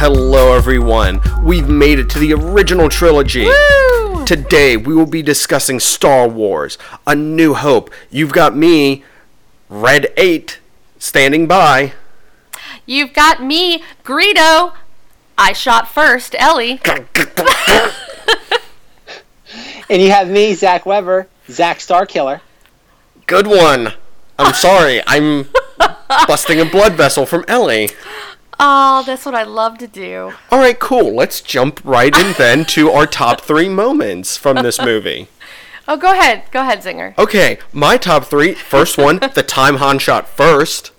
Hello, everyone. We've made it to the original trilogy. Woo! Today, we will be discussing Star Wars A New Hope. You've got me, Red 8, standing by. You've got me, Greedo. I shot first, Ellie. And you have me, Zach Weber, Zach Starkiller. Good one. I'm sorry, I'm busting a blood vessel from Ellie. Oh, that's what I love to do. All right, cool. Let's jump right in then to our top three moments from this movie. Oh, go ahead. Go ahead, Zinger. Okay, my top three. First one, the time Han shot first.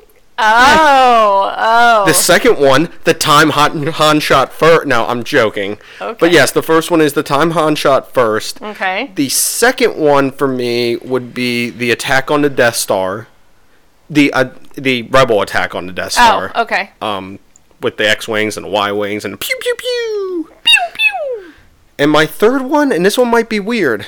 Oh, oh. The second one, the time Han, Han shot first. No, I'm joking. Okay. But yes, the first one is the time Han shot first. Okay. The second one for me would be the attack on the Death Star. The uh, the rebel attack on the Death Star. Oh, okay. Um, with the X wings and Y wings and pew pew pew. Pew, pew. And my third one, and this one might be weird.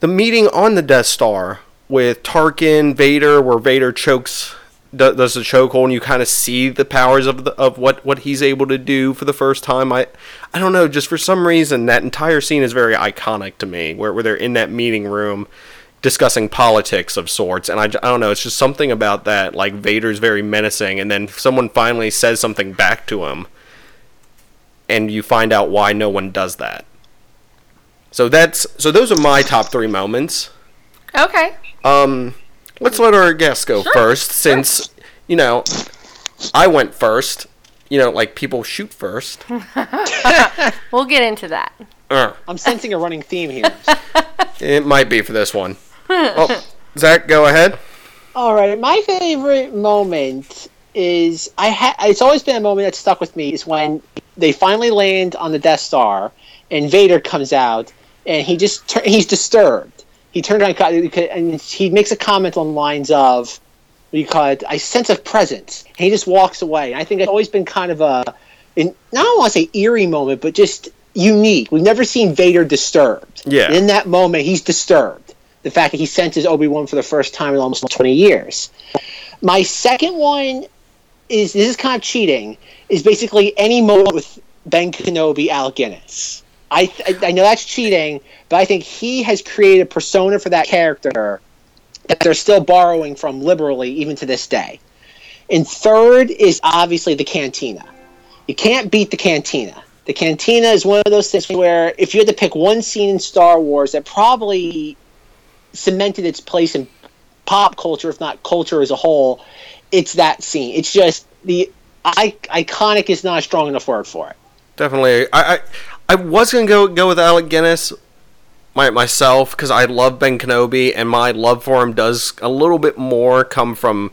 The meeting on the Death Star with Tarkin, Vader, where Vader chokes, do- does the chokehold, and you kind of see the powers of the, of what, what he's able to do for the first time. I, I don't know, just for some reason, that entire scene is very iconic to me, where, where they're in that meeting room discussing politics of sorts, and I don't know, it's just something about that, like Vader's very menacing, and then someone finally says something back to him and you find out why no one does that. So that's so those are my top three moments. Okay. Um, let's let our guests go Sure, first, sure. since you know I went first. You know, like people shoot first. We'll get into that. Uh, I'm sensing a running theme here. it might be for this one. Oh, Zach, go ahead. All right, my favorite moment is I ha- it's always been a moment that stuck with me is when they finally land on the Death Star and Vader comes out and he just tur- he's disturbed. He turns on and he makes a comment on the lines of what do you call it? I sense a presence. And he just walks away. And I think it's always been kind of a in, not I want to say eerie moment, but just unique. We've never seen Vader disturbed. Yeah. And in that moment, he's disturbed. The fact that he senses Obi Wan for the first time in almost 20 years. My second one is this is kind of cheating. Is basically any moment with Ben Kenobi, Alec Guinness. I, I I know that's cheating, but I think he has created a persona for that character that they're still borrowing from liberally even to this day. And third is obviously the cantina. You can't beat the cantina. The cantina is one of those things where if you had to pick one scene in Star Wars that probably cemented its place in pop culture, if not culture as a whole, it's that scene. It's just the I, iconic is not a strong enough word for it. Definitely. I I, I was gonna go go with Alec Guinness. My, myself because I love Ben Kenobi and my love for him does a little bit more come from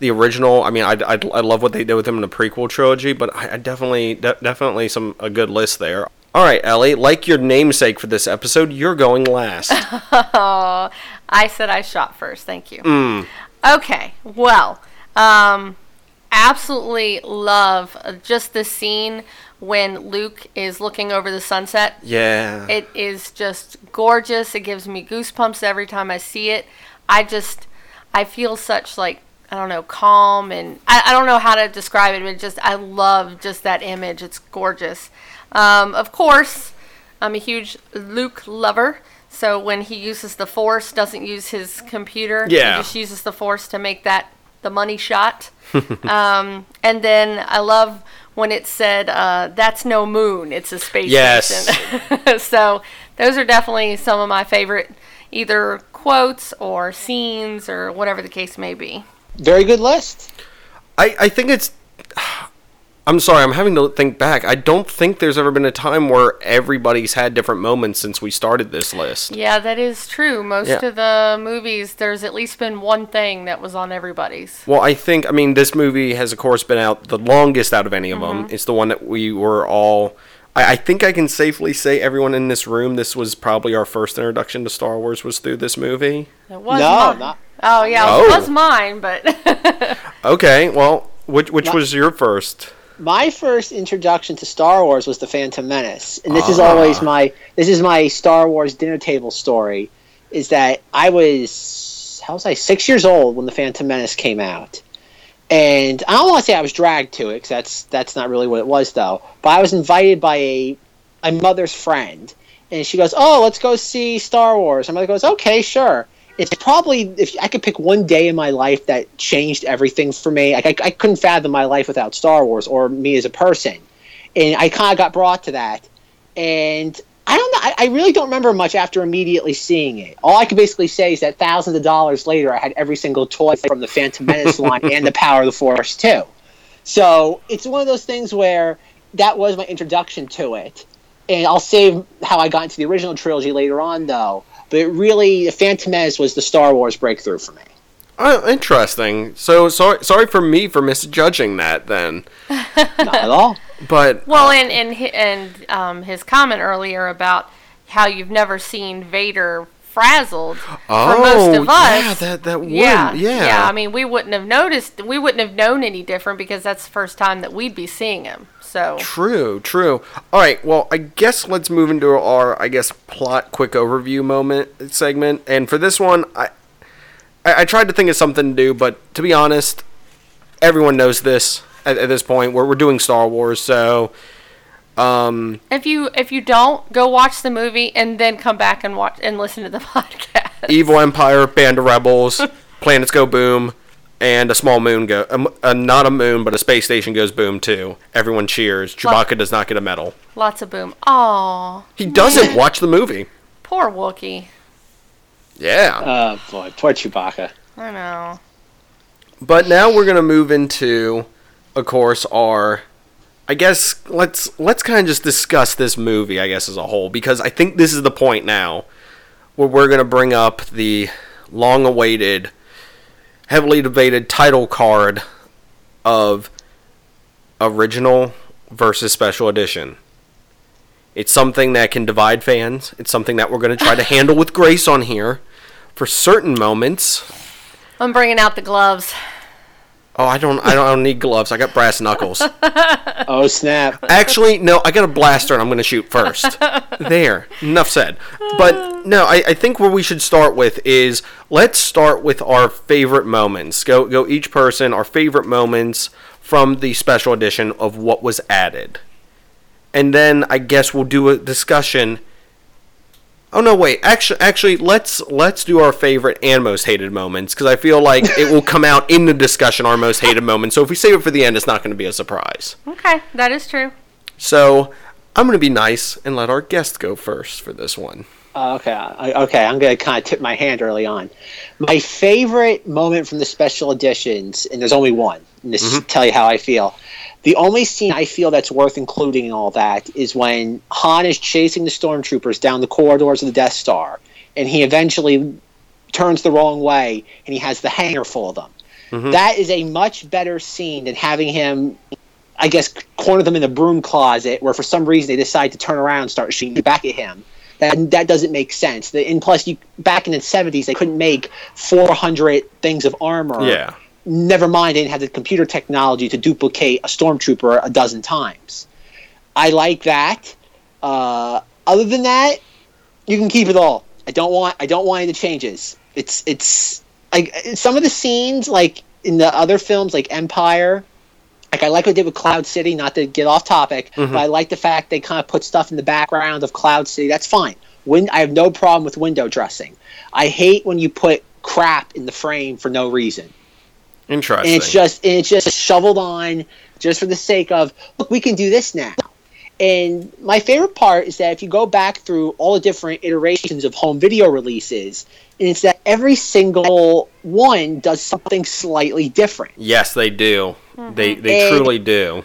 the original. I mean, I, I, I love what they did with him in the prequel trilogy, but I, I definitely de- definitely some a good list there. All right, Ellie, like your namesake for this episode, you're going last. Oh, I said I shot first. Thank you. Mm. Okay. Well, um, absolutely love just the scene when Luke is looking over the sunset. Yeah. It is just gorgeous. It gives me goosebumps every time I see it. I just, I feel such like, I don't know, calm and I, I don't know how to describe it, but just, I love just that image. It's gorgeous. Um, of course, I'm a huge Luke lover. So when he uses the Force, doesn't use his computer. Yeah. He just uses the Force to make that the money shot. um, and then I love when it said, uh, "That's no moon; it's a space Yes. station." so those are definitely some of my favorite, either quotes or scenes or whatever the case may be. Very good list. I, I think it's. I'm sorry, I'm having to think back. I don't think there's ever been a time where everybody's had different moments since we started this list. Yeah, that is true. Most Yeah. of the movies, there's at least been one thing that was on everybody's. Well, I think, I mean, this movie has, of course, been out the longest out of any of Mm-hmm. them. It's the one that we were all. I, I think I can safely say everyone in this room, this was probably our first introduction to Star Wars was through this movie. It was no, mine. not Oh yeah, Oh. it was mine, but Okay, well, which, which Not- was your first? My first introduction to Star Wars was the Phantom Menace, and this is Ah. always my this is my Star Wars dinner table story. Is that I was how was I six years old when the Phantom Menace came out, and I don't want to say I was dragged to it because that's that's not really what it was though. But I was invited by a my mother's friend, and she goes, "Oh, let's go see Star Wars." And my mother goes, "Okay, sure." It's probably if I could pick one day in my life that changed everything for me. I, I couldn't fathom my life without Star Wars or me as a person, and I kind of got brought to that. And I don't know. I, I really don't remember much after immediately seeing it. All I can basically say is that thousands of dollars later, I had every single toy from the Phantom Menace line and the Power of the Force too. So it's one of those things where that was my introduction to it. And I'll save how I got into the original trilogy later on, though. But it really, the Phantom Menace was the Star Wars breakthrough for me. Oh, interesting. So sorry, sorry for me for misjudging that then. Not at all. But Well, and and and um, his comment earlier about how you've never seen Vader frazzled oh, for most of us. yeah, that that would yeah, yeah. yeah. I mean, we wouldn't have noticed. We wouldn't have known any different because that's the first time that we'd be seeing him. So True, true. All right, well, I guess let's move into our, I guess, plot quick overview moment segment. And for this one, I, I, I tried to think of something to do, but to be honest, everyone knows this at, at this point. We're, we're doing Star Wars, so um, if you if you don't go watch the movie and then come back and watch and listen to the podcast. Evil Empire, Band of Rebels, Planets Go Boom, and a small moon go, um, uh, not a moon, but a space station goes boom too. Everyone cheers. Chewbacca does not get a medal. Lots of boom. Oh, He doesn't watch the movie. poor Wookiee. Yeah. Oh boy, poor Chewbacca. I know. But now we're gonna move into, of course, our. I guess let's let's kind of just discuss this movie, I guess, as a whole, because I think this is the point now where we're gonna bring up the long-awaited, heavily debated title card of original versus special edition. It's something that can divide fans. It's something that we're going to try to handle with grace on here for certain moments. I'm bringing out the gloves. Oh, I don't, I don't, I don't need gloves. I got brass knuckles. Oh snap! Actually, no, I got a blaster and I'm going to shoot first. There, enough said. But no, I, I think where we should start with is let's start with our favorite moments. Go, go each person our favorite moments from the special edition of what was added, and then I guess we'll do a discussion. Oh no, wait. Actually, actually, let's let's do our favorite and most hated moments because I feel like it will come out in the discussion our most hated moments. So if we save it for the end, it's not going to be a surprise. Okay, that is true. So I'm going to be nice and let our guest go first for this one. Uh, okay, I, okay. I'm gonna kind of tip my hand early on. My favorite moment from the special editions, and there's only one. And this is tell you how I feel. The only scene I feel that's worth including in all that is when Han is chasing the stormtroopers down the corridors of the Death Star, and he eventually turns the wrong way, and he has the hangar full of them. Mm-hmm. That is a much better scene than having him I guess, corner them in the broom closet, where for some reason they decide to turn around and start shooting back at him. That that doesn't make sense. The, and plus, you back in the seventies, they couldn't make four hundred things of armor. Yeah. Never mind, they didn't have the computer technology to duplicate a stormtrooper a dozen times. I like that. Uh, other than that, you can keep it all. I don't want. I don't want any changes. It's it's like some of the scenes, like in the other films, like Empire. Like I like what they did with Cloud City. Not to get off topic, but I like the fact they kind of put stuff in the background of Cloud City. That's fine. Win- I have no problem with window dressing. I hate when you put crap in the frame for no reason Interesting. and it's just and it's just shoveled on just for the sake of look we can do this now and my favorite part is that if you go back through all the different iterations of home video releases and it's that every single one does something slightly different yes, they do. Mm-hmm. They they And- truly do.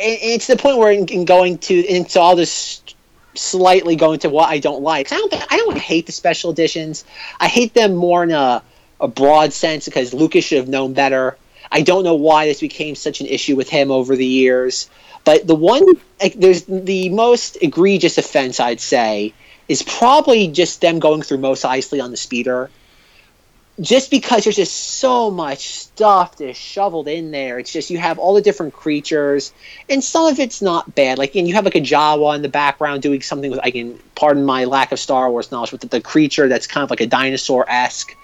and, and it's the point where in, in going to and so I'll just slightly go into what I don't like. I don't I don't hate the special editions. I hate them more in a, a broad sense because Lucas should have known better. I don't know why this became such an issue with him over the years. But the one like, there's the most egregious offense I'd say is probably just them going through Mos Eisley on the speeder just because there's just so much stuff that's shoveled in there. It's just you have all the different creatures, and some of it's not bad. Like, and you have like a Jawa in the background doing something with, I can pardon my lack of Star Wars knowledge, but the, the creature that's kind of like a dinosaur esque.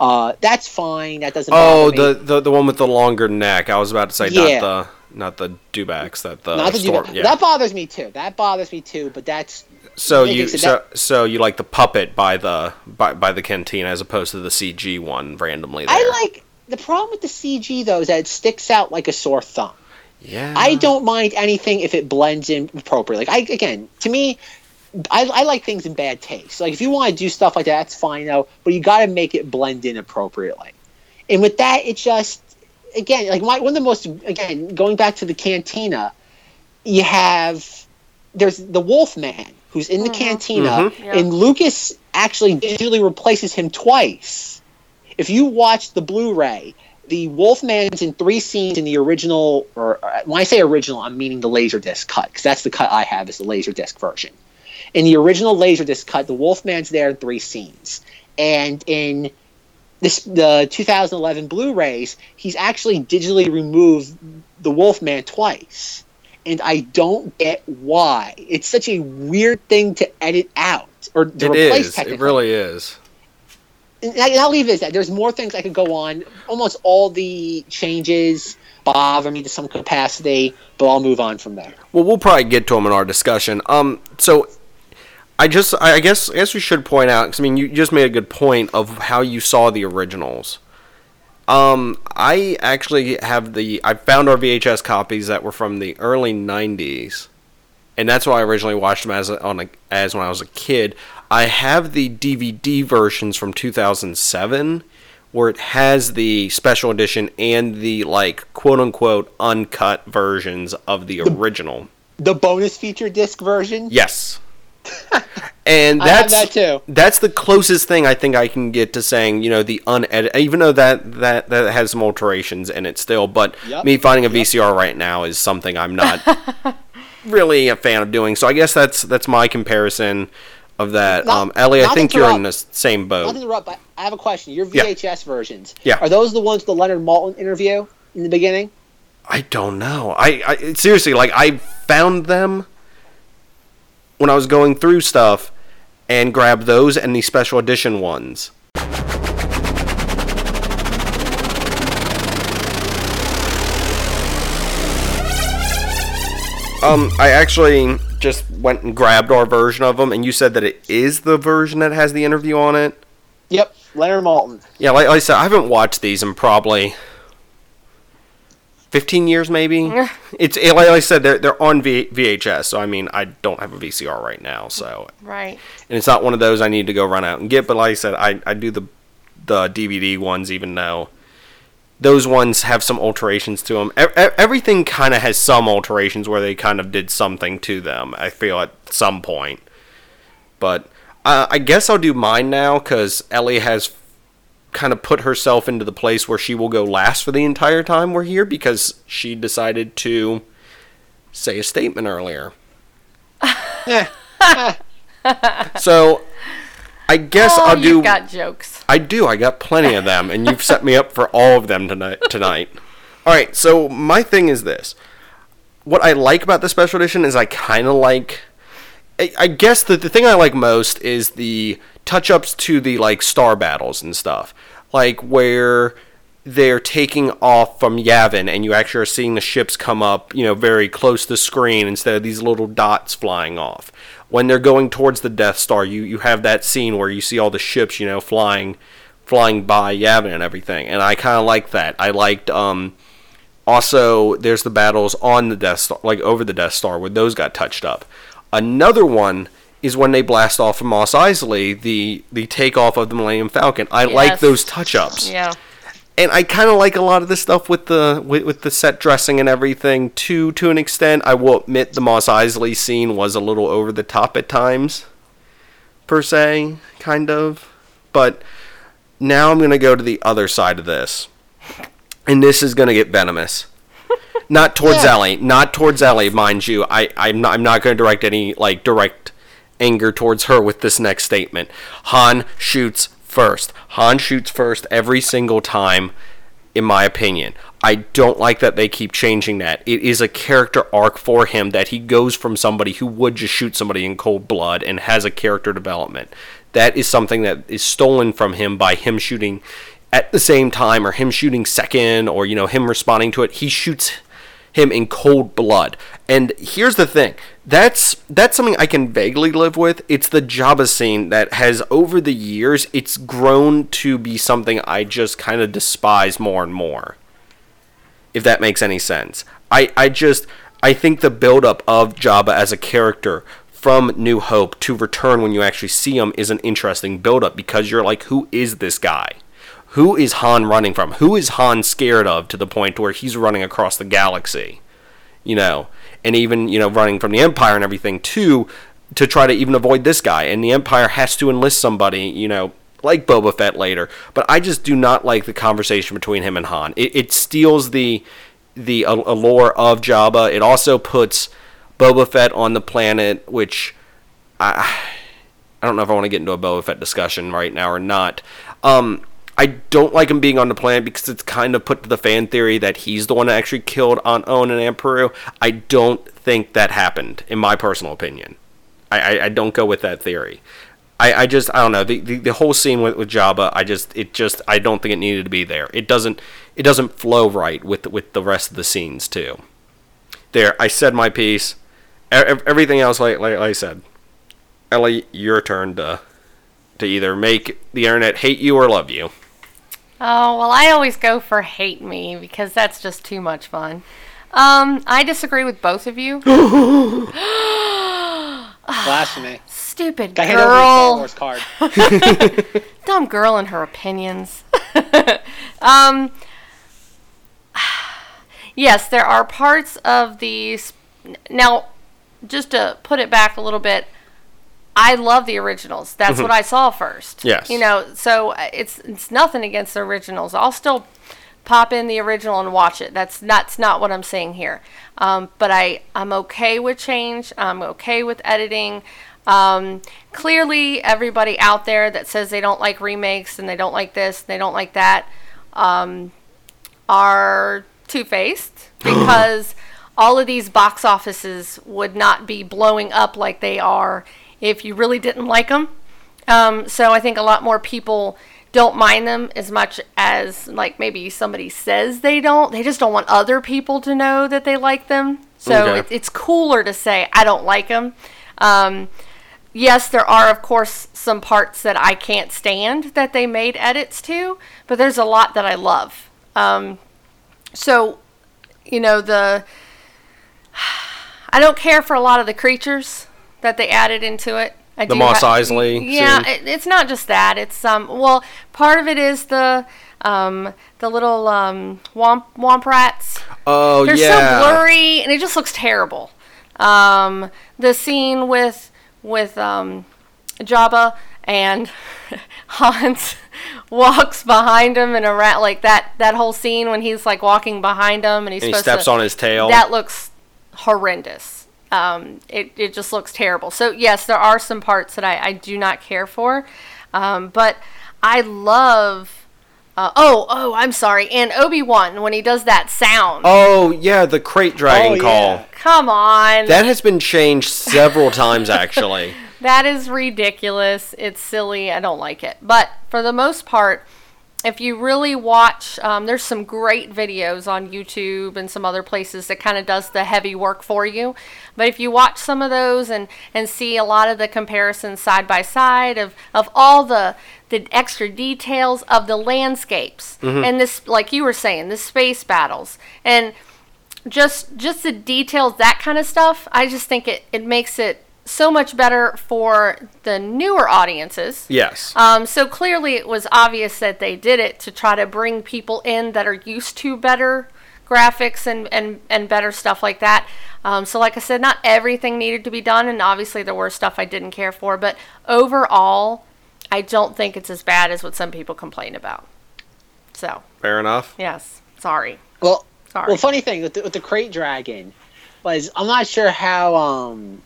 Uh, that's fine. That doesn't. Oh, the, the the one with the longer neck. I was about to say Yeah. not the not the dewbacks. That the Not the storm. Yeah. That bothers me too. That bothers me too. But that's so you so so so you like the puppet by the by, by the canteen as opposed to the CG one randomly there. I like the problem with the CG though is that it sticks out like a sore thumb. Yeah. I don't mind anything if it blends in appropriately. Like I again, to me, I, I like things in bad taste. Like if you want to do stuff like that, that's fine though. But you got to make it blend in appropriately. And with that, it just again like my, one of the most again going back to the cantina, you have there's the Wolf Man who's in the cantina, Mhm. Yeah. and Lucas actually digitally replaces him twice. If you watch the Blu-ray, the Wolfman's in three scenes in the original, or uh, when I say original, I'm meaning the Laserdisc cut, because that's the cut I have is the Laserdisc version. In the original Laserdisc cut, the Wolfman's there in three scenes, and in this the 2011 Blu-rays, he's actually digitally removed the Wolfman twice, and I don't get why. It's such a weird thing to edit out or to It replace. is. It really is. and I'll leave it at that. There's more things I could go on. Almost all the changes bother me to some capacity, but I'll move on from there. Well, we'll probably get to them in our discussion. Um, so I just, I guess, I guess we should point out because I mean, you just made a good point of how you saw the originals. Um, I actually have the, I found our VHS copies that were from the early '90s, and that's why I originally watched them as a, on a, as when I was a kid. I have the DVD versions from 2007 where it has the special edition and the like quote unquote uncut versions of the original. The bonus feature disc version. Yes. And that's that too. that's the closest thing I think I can get to saying, you know, the unedited even though that that that has some alterations in it still, but Yep. me finding a VCR right now is something I'm not really a fan of doing. So I guess that's that's my comparison of that. Not- um Ellie, I think you're in the same Not to boat. interrupt, but I have a question. Your Yeah. VHS versions. Yeah. Are those the ones with the Leonard Maltin interview in the beginning? I don't know. I, I seriously like I found them when I was going through stuff and grabbed those and the special edition ones. Um, I actually just went and grabbed our version of them, and you said that it is the version that has the interview on it. Yep, Leonard Maltin. Yeah, like, like I said, I haven't watched these in probably fifteen years, maybe. it's like I said, they're they're on v- VHS, so I mean, I don't have a VCR right now, so Right. and it's not one of those I need to go run out and get. But like I said, I I do the the DVD ones, even though those ones have some alterations to them. E- everything kind of has some alterations where they kind of did something to them. I feel at some point, but uh, I guess I'll do mine now because Ellie has kind of put herself into the place where she will go last for the entire time we're here because she decided to say a statement earlier. Eh. Eh. so I guess oh, I'll do. you've got jokes. I do. I got plenty of them, and you've set me up for all of them tonight. Tonight. All right. So my thing is this: what I like about the special edition is I kind of like. I, I guess the the thing I like most is the touch ups to the like star battles and stuff, like where they're taking off from Yavin, and you actually are seeing the ships come up, you know, very close to the screen instead of these little dots flying off. When they're going towards the Death Star, you you have that scene where you see all the ships, you know, flying flying by Yavin and everything, and I kind of like that. I liked um also there's the battles on the Death Star, like over the Death Star, where those got touched up. Another one is when they blast off from Mos Eisley, the the takeoff of the Millennium Falcon. I like those touch ups Yeah. and I kind of like a lot of the stuff with the with, with the set dressing and everything to to an extent. I will admit the Mos Eisley scene was a little over the top at times, per se, kind of. But now I'm gonna go to the other side of this, and this is gonna get venomous. Not towards Yeah. Ellie, not towards Ellie, mind you. I I'm not I'm not gonna direct any like direct anger towards her with this next statement. Han shoots first. Han shoots first every single time, in my opinion. I don't like that they keep changing that. It is a character arc for him that he goes from somebody who would just shoot somebody in cold blood and has a character development. that is something that is stolen from him by him shooting at the same time or him shooting second or you know him responding to it he shoots him in cold blood. And here's the thing. That's that's something i can vaguely live with. It's the jabba scene that has over the years it's grown to be something i just kind of despise more and more. If that makes any sense. I i just i think the buildup of jabba as a character from New Hope to return when you actually see him is an interesting buildup because you're like, who is this guy? Who is Han running from? Who is Han scared of to the point where he's running across the galaxy? You know, and even, you know, running from the Empire and everything too to try to even avoid this guy. And the Empire has to enlist somebody, you know, like Boba Fett later. But I just do not like the conversation between him and Han. It, it steals the the allure of Jabba. It also puts Boba Fett on the planet, which I I don't know if I want to get into a Boba Fett discussion right now or not. Um, I don't like him being on the planet because it's kind of put to the fan theory that he's the one that actually killed Aunt Owen and Aunt Beru. I don't think that happened, in my personal opinion. I, I, I don't go with that theory. I, I just I don't know the, the, the whole scene with, with Jabba. I just it just I don't think it needed to be there. It doesn't it doesn't flow right with with the rest of the scenes too. There, I said my piece everything else, like, like I said, Ellie, your turn to to either make the internet hate you or love you. Oh well, I always go for hate me because that's just too much fun. Um, I disagree with both of you. Blasphemy. Stupid girl. card. Dumb girl and her opinions. um, yes, there are parts of the now just to put it back a little bit, I love the originals. That's mm-hmm. what I saw first. Yes. You know, so uh, it's it's nothing against the originals. I'll still pop in the original and watch it. That's that's not what I'm saying here. Um, but I I'm okay with change. I'm okay with editing. Um, clearly, everybody out there that says they don't like remakes and they don't like this, and they don't like that, um, are two faced because all of these box offices would not be blowing up like they are if you really didn't like them. Um, so I think a lot more people don't mind them as much as like maybe somebody says they don't. They just don't want other people to know that they like them. So okay. it, it's cooler to say I don't like them. Um, yes, there are of course some parts that I can't stand that they made edits to, but there's a lot that I love. Um, so you know the I don't care for a lot of the creatures that they added into it. I the Mos ha- Eisley. Yeah, it, it's not just that. It's um. Well, part of it is the um the little um womp womp rats. Oh They're yeah. so blurry, and it just looks terrible. Um, the scene with with um Jabba and Hans walks behind him and a rat like that that whole scene when he's like walking behind him and he's and he steps to, on his tail. That looks horrendous. Um, it, it just looks terrible. So, yes, there are some parts that I, I do not care for. Um, but I love. Uh, oh, oh, I'm sorry. And Obi Wan, when he does that sound. Oh, yeah, the krayt dragon oh, call. Yeah. Come on. That has been changed several times, actually. that is ridiculous. It's silly. I don't like it. But for the most part, if you really watch, um, there's some great videos on YouTube and some other places that kind of does the heavy work for you. But if you watch some of those and, and see a lot of the comparisons side by side of, of all the the extra details of the landscapes mm-hmm. and this, like you were saying, the space battles and just just the details, that kind of stuff. I just think it, it makes it so much better for the newer audiences. Yes. Um, so clearly, it was obvious that they did it to try to bring people in that are used to better graphics and, and, and better stuff like that. Um, so, like I said, not everything needed to be done, and obviously, there were stuff I didn't care for, but overall, I don't think it's as bad as what some people complain about. So. Fair enough. Yes. Sorry. Well, Sorry. Well, funny thing with the, with the krayt dragon was I'm not sure how um,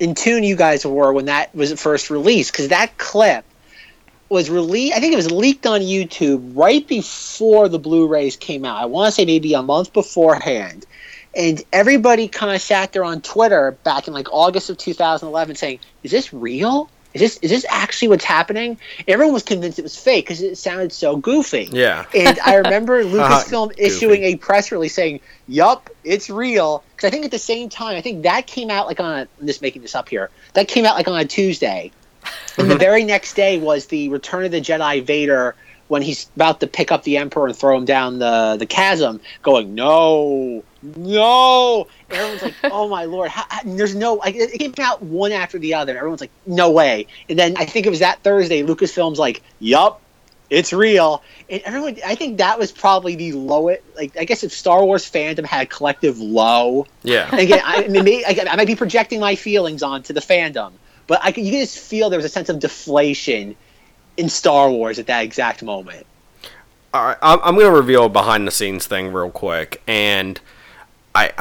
in tune you guys were when that was first released because that clip was released. I think it was leaked on YouTube right before the Blu-rays came out. I want to say maybe a month beforehand, and everybody kind of sat there on Twitter back in like August of 2011 saying, "Is this real? Is this is this actually what's happening? Everyone was convinced it was fake because it sounded so goofy. Yeah. And I remember uh-huh. Lucasfilm Goofy. issuing a press release saying, "Yup, it's real." Because I think at the same time, I think that came out like on. A, I'm just making this up here. That came out like on a Tuesday, and the very next day was the Return of the Jedi Vader when he's about to pick up the Emperor and throw him down the the chasm, going, "No, no!" Everyone's like, "Oh my lord!" How, how- there's no. Like, it it came out one after the other. Everyone's like, "No way!" And then I think it was that Thursday. Lucasfilm's like, "Yup, it's real." And everyone, I think that was probably the lowest. Like, I guess if Star Wars fandom had a collective low, Yeah. and again, I, I mean, may- I, I might be projecting my feelings onto the fandom, but I could, you could just feel there was a sense of deflation in Star Wars at that exact moment. All right, I'm, I'm going to reveal a behind the scenes thing real quick, and I,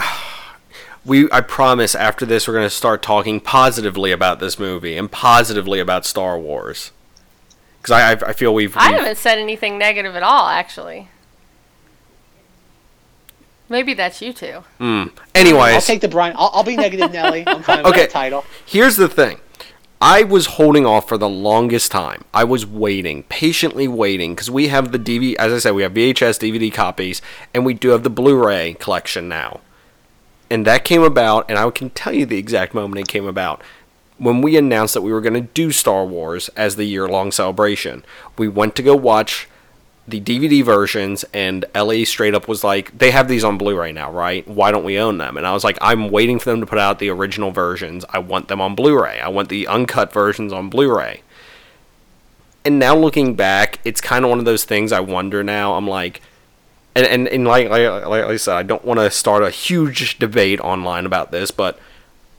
we, I promise after this we're going to start talking positively about this movie and positively about Star Wars, because I, I, I feel we've, I we've- haven't said anything negative at all, actually. Maybe that's you two. Hmm. I'll take the Brian. I'll, I'll be negative, Nelly. I'm fine with Okay. that title. Here's the thing. I was holding off for the longest time. I was waiting, patiently waiting, because we have the DVD. As I said, we have VHS, DVD copies, and we do have the Blu-ray collection now. And that came about, and I can tell you the exact moment it came about. When we announced that we were going to do Star Wars as the year-long celebration, we went to go watch the DVD versions, and Ellie straight up was like, "They have these on Blu-ray now, right? Why don't we own them?" And I was like, "I'm waiting for them to put out the original versions. I want them on Blu-ray. I want the uncut versions on Blu-ray." And now looking back, it's kind of one of those things. I wonder now. I'm like, and and, and like, like like I said, I don't want to start a huge debate online about this, but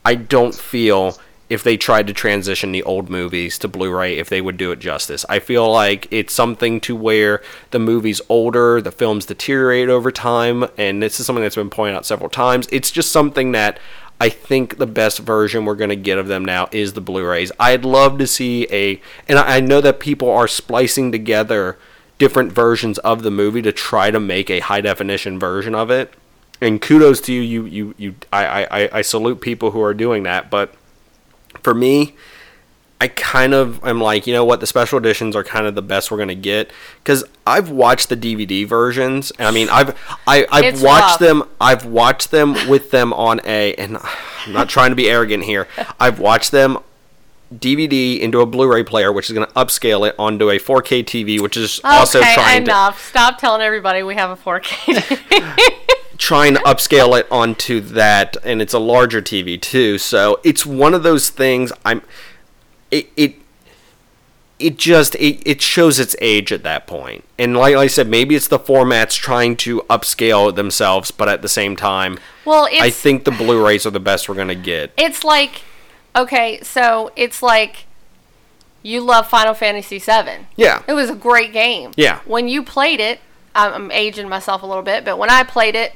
I don't feel if they tried to transition the old movies to Blu-ray if they would do it justice. I feel like it's something to where the movie's older, the films deteriorate over time, and this is something that's been pointed out several times. It's just something that I think the best version we're going to get of them now is the Blu-rays. I'd love to see a and I know that people are splicing together different versions of the movie to try to make a high definition version of it. And kudos to you, you, you, you. I, I- I salute people who are doing that. But for me, I kind of am like, you know what? The special editions are kind of the best we're gonna get because I've watched the DVD versions. And I mean, I've I, I've It's watched rough. them. I've watched them with them on a. And I'm not trying to be arrogant here. I've watched them DVD into a Blu-ray player, which is going to upscale it onto a 4K TV, which is also okay, trying to enough. Stop telling everybody we have a 4K. trying to upscale it onto that and it's a larger TV too. So it's one of those things I'm it it it just it, it shows its age at that point. And like I said, maybe it's the formats trying to upscale themselves, but at the same time, well, it's I think the Blu-rays are the best we're gonna get. it's like okay, so it's like you love Final Fantasy VII. Yeah. It was a great game. Yeah. When you played it, I'm aging myself a little bit, but when I played it,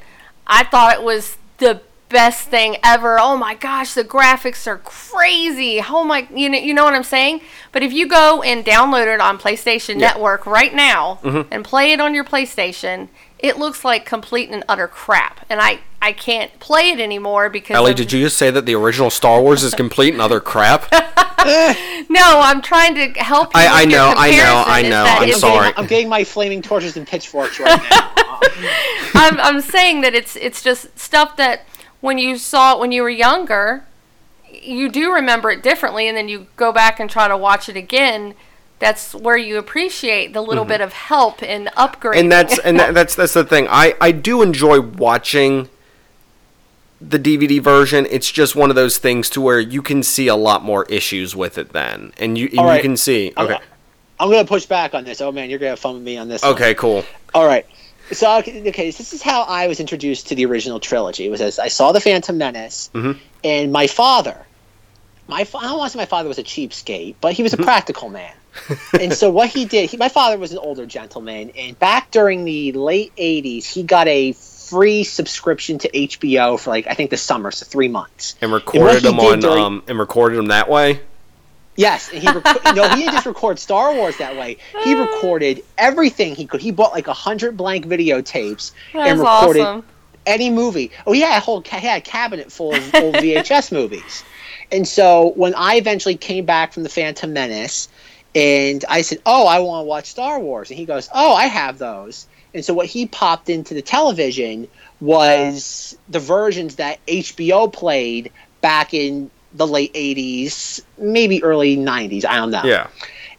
I thought it was the best thing ever. Oh my gosh, the graphics are crazy. Oh my, you know, you know what I'm saying? But if you go and download it on PlayStation Yeah. Network right now Mm-hmm. and play it on your PlayStation, it looks like complete and utter crap. And I I can't play it anymore because Ellie, of- did you just say that the original Star Wars is complete and utter crap? No, I'm trying to help you. I- with I your know, I know, I know, I'm it's- sorry. I'm getting my flaming torches and pitchforks right now. I'm, I'm saying that it's it's just stuff that when you saw it when you were younger, you do remember it differently, and then you go back and try to watch it again. That's where you appreciate the little bit of help and upgrade. Mm-hmm. and that's and that, that's that's the thing. I I do enjoy watching the DVD version. It's just one of those things to where you can see a lot more issues with it then, and you and All you can see. I'm- Okay, I'm going to push back on this. Oh man, you're going to have fun with me on this. one. okay, cool. All right. So okay, okay, so this is how I was introduced to the original trilogy. It was as I saw the Phantom Menace, Mhm. and my father, my fa- I don't want to say my father was a cheapskate, but he was a practical man. And so what he did, he, my father was an older gentleman, and back during the late '80s, he got a free subscription to HBO for like I think the summer, so three months. And recorded he them on during- um and recorded them that way. Yes, and he rec- no, he didn't just record Star Wars that way. He recorded everything he could. He bought like a hundred blank videotapes That's and recorded awesome. any movie. Oh, yeah, a whole ca- he had a cabinet full of old VHS movies, And so when I eventually came back from the Phantom Menace, and I said, "Oh, I want to watch Star Wars," and he goes, "Oh, I have those." And so what he popped into the television was the versions that HBO played back in the late 80s, maybe early 90s, I don't know. Yeah.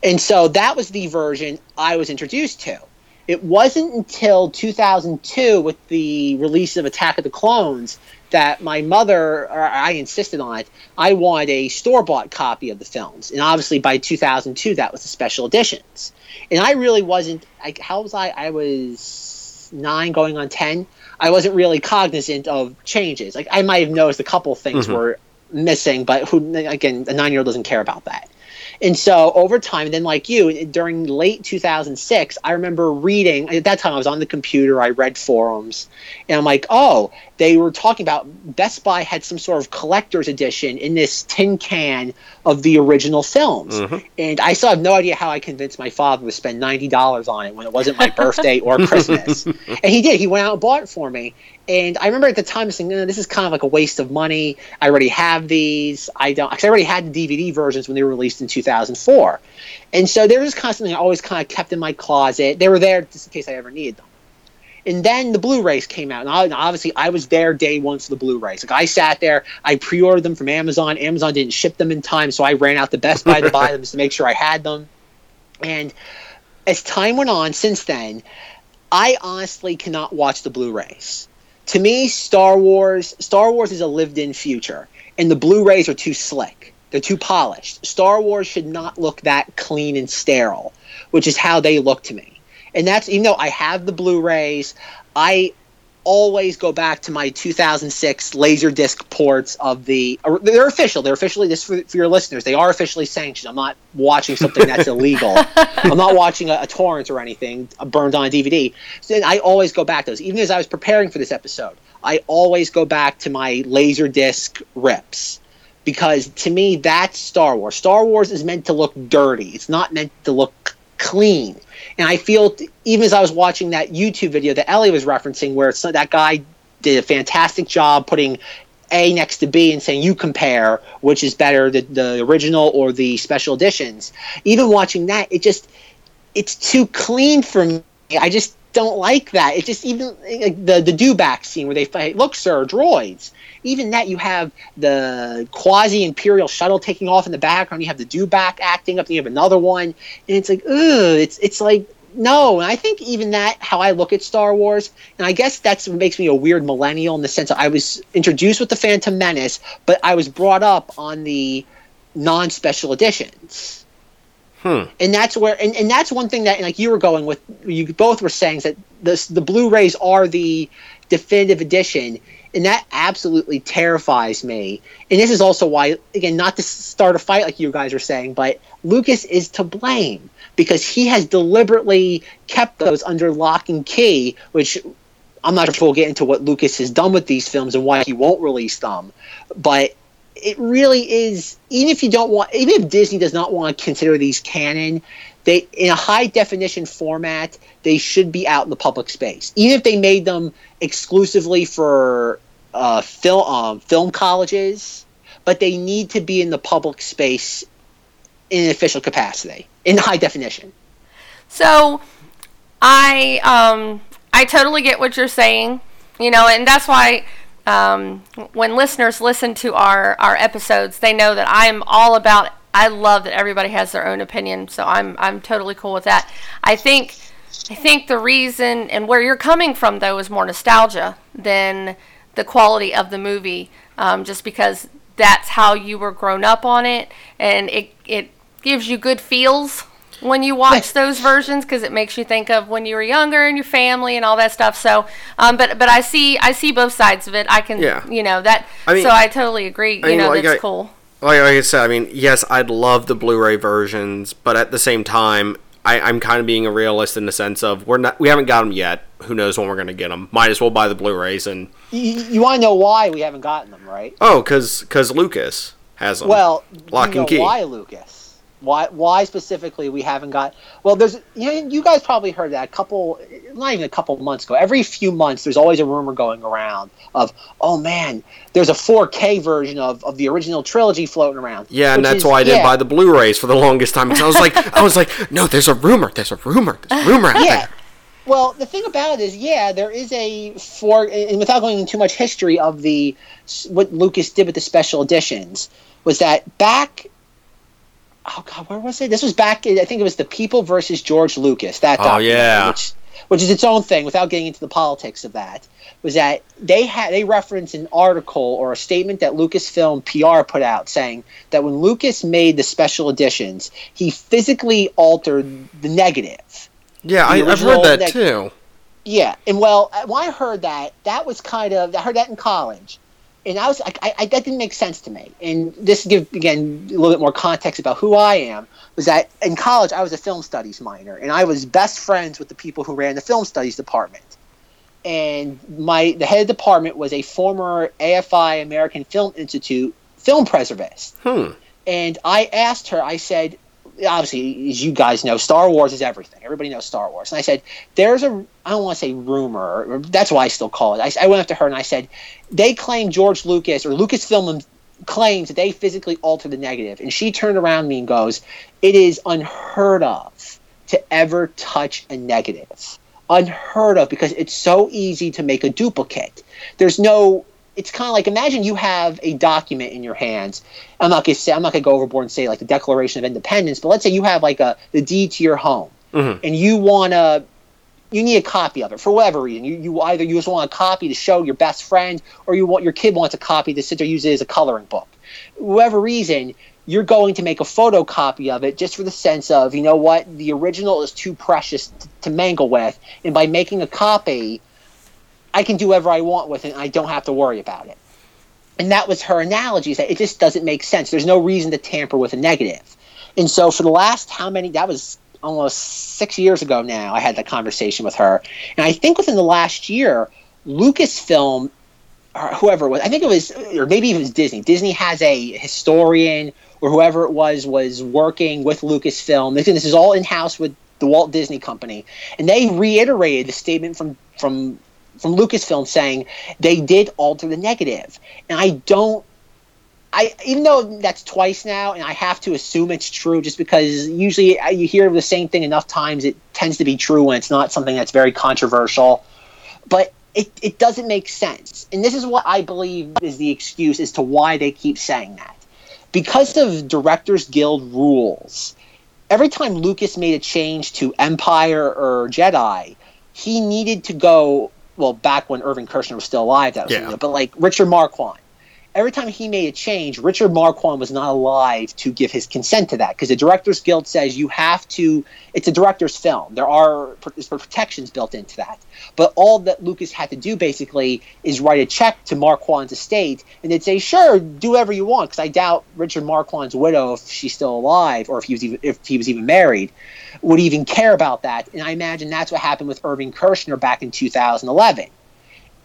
And so that was the version I was introduced to. It wasn't until 2002 with the release of Attack of the Clones that my mother, or I insisted on it, I wanted a store bought copy of the films. And obviously by 2002, that was the special editions. And I really wasn't, I, how was I? I was nine going on 10. I wasn't really cognizant of changes. Like I might have noticed a couple things Mhm. were missing, but who, again, a nine year old doesn't care about that. And so over time, then like you, during late 2006, I remember reading. At that time, I was on the computer. I read forums, and I'm like, oh, they were talking about Best Buy had some sort of collector's edition in this tin can of the original films. Mhm. And I still have no idea how I convinced my father to spend ninety dollars on it when it wasn't my birthday or Christmas. and he did. He went out and bought it for me. And I remember at the time saying, "No, this is kind of like a waste of money. I already have these. I don't. Cause I already had the DVD versions when they were released in 2004. And so they were just constantly I always kind of kept in my closet. They were there just in case I ever needed them. And then the Blu-rays came out, and obviously I was there day one for the Blu-rays. Like I sat there, I pre-ordered them from Amazon. Amazon didn't ship them in time, so I ran out to Best Buy to buy them just to make sure I had them. And as time went on, since then, I honestly cannot watch the Blu-rays. To me, Star Wars, Star Wars is a lived-in future, and the Blu-rays are too slick. They're too polished. Star Wars should not look that clean and sterile, which is how they look to me and that's even though I have the Blu-rays, I always go back to my 2006 Laserdisc ports of the. They're official. They're officially this for, for your listeners. They are officially sanctioned. I'm not watching something that's illegal. I'm not watching a, a torrent or anything burned on a DVD. So I always go back to those. Even as I was preparing for this episode, I always go back to my Laserdisc rips because to me that's Star Wars. Star Wars is meant to look dirty. It's not meant to look clean. And I feel even as I was watching that YouTube video that Ellie was referencing, where that guy did a fantastic job putting A next to B and saying you compare which is better, the, the original or the special editions. Even watching that, it just it's too clean for me. I just don't like that. It just even like the the dewback scene where they fight. Look, sir, droids. Even that you have the quasi imperial shuttle taking off in the background. You have the dewback acting up. And you have another one, and it's like, ugh. It's it's like no. And I think even that how I look at Star Wars, and I guess that's what makes me a weird millennial in the sense that I was introduced with the Phantom Menace, but I was brought up on the non special editions Hmm. and that's where and, and that's one thing that like you were going with you both were saying that the the blu-rays are the definitive edition and that absolutely terrifies me and this is also why again not to start a fight like you guys are saying but lucas is to blame because he has deliberately kept those under lock and key which i'm not sure we'll get into what lucas has done with these films and why he won't release them but it really is even if you don't want even if disney does not want to consider these canon they in a high definition format they should be out in the public space. Even if they made them exclusively for uh, film um, film colleges but they need to be in the public space in an official capacity in high definition. So I um I totally get what you're saying, you know, and that's why um, when listeners listen to our our episodes, they know that I am all about. I love that everybody has their own opinion, so I'm I'm totally cool with that. I think I think the reason and where you're coming from though is more nostalgia than the quality of the movie, um, just because that's how you were grown up on it, and it it gives you good feels when you watch those versions because it makes you think of when you were younger and your family and all that stuff. So, um, but but I see I see both sides of it. I can Yeah. you know that. I mean- so I totally agree. You I mean, know like, that's I- cool. Like, like I said, I mean, yes, I'd love the Blu-ray versions, but at the same time, I, I'm kind of being a realist in the sense of we're not, we haven't got them yet. Who knows when we're gonna get them? Might as well buy the Blu-rays and you, you want to know why we haven't gotten them right oh, cause cause Lucas has them. well Lock you and know key. why lucas Why? Why specifically we haven't got? Well, there's you know you guys probably heard that a couple, not even a couple months ago. Every few months, there's always a rumor going around of, oh man, there's a 4K version of, of the original trilogy floating around. Yeah, and that's is- why I didn't buy the Blu-rays for the longest time. 'cause I was like, I was like, no, there's a rumor. There's a rumor. There's a rumor out Yeah. there. Well, the thing about it is, yeah, there is a for, and without going into too much history of the what Lucas did with the special editions, was that back. Oh God, where was it? This was back. I think it was the People versus George Lucas. That Oh, yeah. which, which is its own thing. Without getting into the politics of that, was that they had they referenced an article or a statement that Lucasfilm PR put out saying that when Lucas made the special editions, he physically altered the negative. Yeah, I, The I've heard that neg- too. Yeah, and well, uh, when I heard that, that was kind of I heard that in college, and I was I, I, I that didn't make sense to me. And this give again a little bit more context about who I am was that in college I was a film studies minor, and I was best friends with the people who ran the film studies department. And my the head of the department was a former AFI American Film Institute film preservist. Hmm. And I asked her, I said, obviously, as you guys know, Star Wars is everything. Everybody knows Star Wars. And I said, there's a, I don't want to say rumor, that's why I still call it. I, I went up to her and I said, they claim George Lucas or Lucasfilm claims that they physically alter the negative. And she turned around me and goes, it is unheard of to ever touch a negative. Unheard of because it's so easy to make a duplicate. There's no it's kind of like imagine you have a document in your hands. I'm not gonna say I'm not gonna go overboard and say like the Declaration of Independence, but let's say you have like a the deed to your home, Mhm. and you wanna you need a copy of it for whatever reason. You, you either you just want a copy to show your best friend, or you want your kid wants a copy to sit there use it as a coloring book. Whatever reason, you're going to make a photocopy of it just for the sense of you know what the original is too precious t- to mangle with, and by making a copy, I can do whatever I want with it and I don't have to worry about it. And that was her analogy is that it just doesn't make sense. There's no reason to tamper with a negative. And so for the last how many that was almost six years ago now, I had that conversation with her. And I think within the last year, Lucasfilm or whoever it was, I think it was or maybe it was Disney. Disney has a historian or whoever it was was working with Lucasfilm. This this is all in house with the Walt Disney Company. And they reiterated the statement from from from Lucasfilm saying they did alter the negative. and I don't. I even though that's twice now, and I have to assume it's true, just because usually you hear the same thing enough times, it tends to be true when it's not something that's very controversial. But it, it doesn't make sense, and this is what I believe is the excuse as to why they keep saying that, because of Directors Guild rules. Every time Lucas made a change to Empire or Jedi, he needed to go well back when Irvin Kershner was still alive. That was Yeah. but like Richard Marquand. Every time he made a change, Richard Marquand was not alive to give his consent to that because the Directors Guild says you have to. It's a director's film. There are protections built into that. But all that Lucas had to do basically is write a check to Marquand's estate, and they'd say, "Sure, do whatever you want." Because I doubt Richard Marquand's widow, if she's still alive, or if he was even if he was even married, would even care about that. And I imagine that's what happened with Irvin Kershner back in 2011.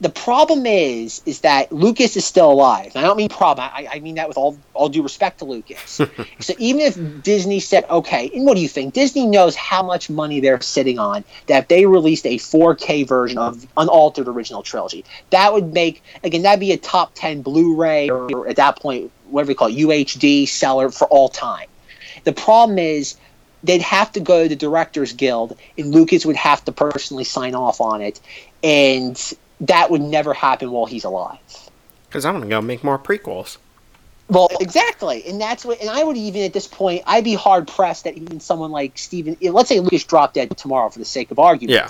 The problem is, is that Lucas is still alive. And I don't mean problem. I, I mean that with all all due respect to Lucas. so even if Disney said, okay, and what do you think? Disney knows how much money they're sitting on. That if they released a 4K version of unaltered original trilogy, that would make again that'd be a top 10 Blu-ray or at that point whatever we call it, UHD seller for all time. The problem is they'd have to go to the Directors Guild, and Lucas would have to personally sign off on it, and that would never happen while he's alive. Because I'm gonna go make more prequels. Well, exactly, and that's what. And I would even at this point, I'd be hard pressed that even someone like Steven, let's say Lucas dropped dead tomorrow for the sake of argument. Yeah.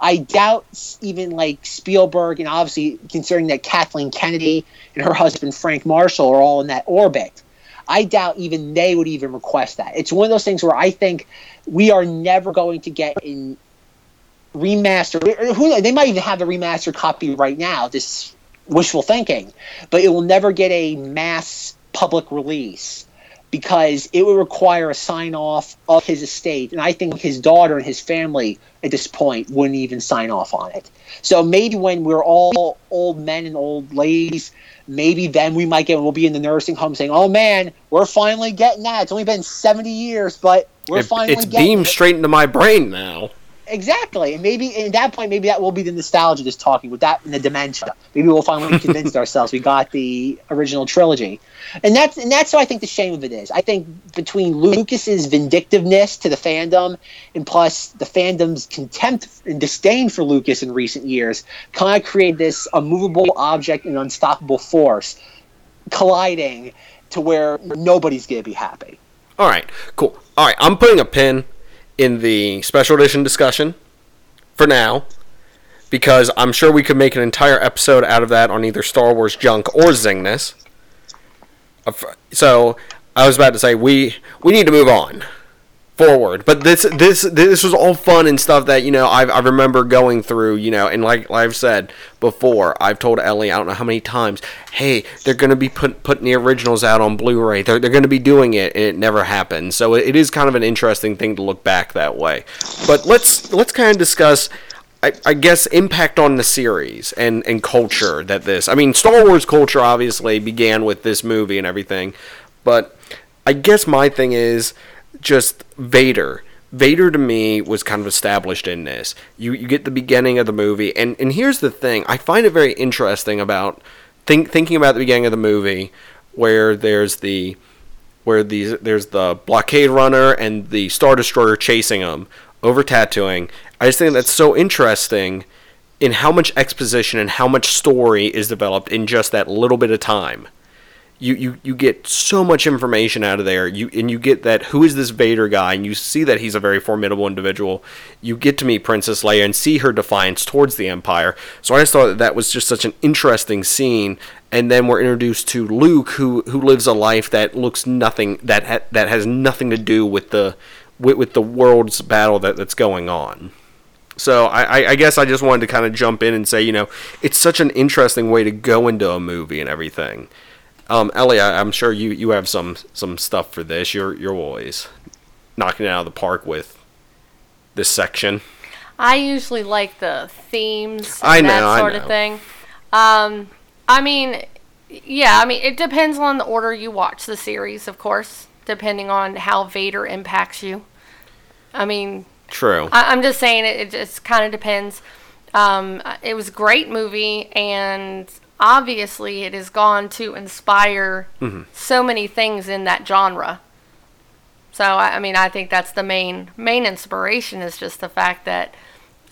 I doubt even like Spielberg, and obviously considering that Kathleen Kennedy and her husband Frank Marshall are all in that orbit, I doubt even they would even request that. It's one of those things where I think we are never going to get in remaster. Who they might even have the remastered copy right now. This wishful thinking, but it will never get a mass public release because it would require a sign off of his estate. And I think his daughter and his family at this point wouldn't even sign off on it. So maybe when we're all old men and old ladies, maybe then we might get, we'll be in the nursing home saying, oh man, we're finally getting that. It's only been 70 years, but we're It- finally it's getting beamed it. straight into my brain now. Exactly, and maybe at that point, maybe that will be the nostalgia just talking with that and the dementia. Maybe we'll finally convince ourselves we got the original trilogy, and that's and that's what I think the shame of it is. I think between Lucas's vindictiveness to the fandom, and plus the fandom's contempt and disdain for Lucas in recent years, kind of created this unmovable object and unstoppable force colliding to where nobody's gonna be happy. All right, cool. All right, I'm putting a pin in the special edition discussion for now because I'm sure we could make an entire episode out of that on either Star Wars junk or Zingness. Uh, So I was about to say we we need to move on forward, but this this this was all fun and stuff that you know I I remember going through you know and like, like I've said before I've told Ellie I don't know how many times hey they're gonna be put, putting the originals out on Blu-ray. They're, they're gonna be doing it and it never happened. So it, it is kind of an interesting thing to look back that way. But let's let's kind of discuss I, I guess impact on the series and, and culture that this I mean Star Wars culture obviously began with this movie and everything but I guess my thing is just Vader. Vader to me was kind of established in this. You you get the beginning of the movie, and and here's the thing: I find it very interesting about think thinking about the beginning of the movie, where there's the where these there's the blockade runner and the star destroyer chasing them over Tatooine. I just think that's so interesting in how much exposition and how much story is developed in just that little bit of time you, you you get so much information out of there. You and you get that who is this Vader guy, and you see that he's a very formidable individual. You get to meet Princess Leia and see her defiance towards the Empire. So I just thought that that was just such an interesting scene. And then we're introduced to Luke, who who lives a life that looks nothing that ha- that has nothing to do with the with, with the world's battle that, that's going on. So I, I- I guess I just wanted to kind of jump in and say, you know, it's such an interesting way to go into a movie and everything. Um, Ellie, I, I'm sure you, you have some some stuff for this. You're you're always knocking it out of the park with this section. I usually like the themes and I know, that sort of thing. Um, I mean, yeah, I mean, it depends on the order you watch the series, of course, depending on how Vader impacts you. I mean, True. I, I'm just saying it, it just kind of depends. Um, it was a great movie, and obviously, it has gone to inspire Mm-hmm. so many things in that genre. So I, I mean, I think that's the main main inspiration is just the fact that,